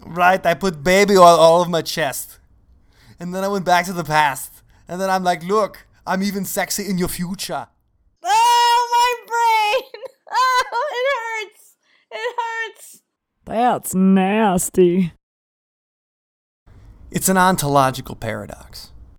Speaker 2: Right, I put baby oil all over my chest. And then I went back to the past. And then I'm like, look, I'm even sexy in your future.
Speaker 3: Oh, my brain! Oh, it hurts! It hurts!
Speaker 1: That's nasty.
Speaker 2: It's an ontological paradox.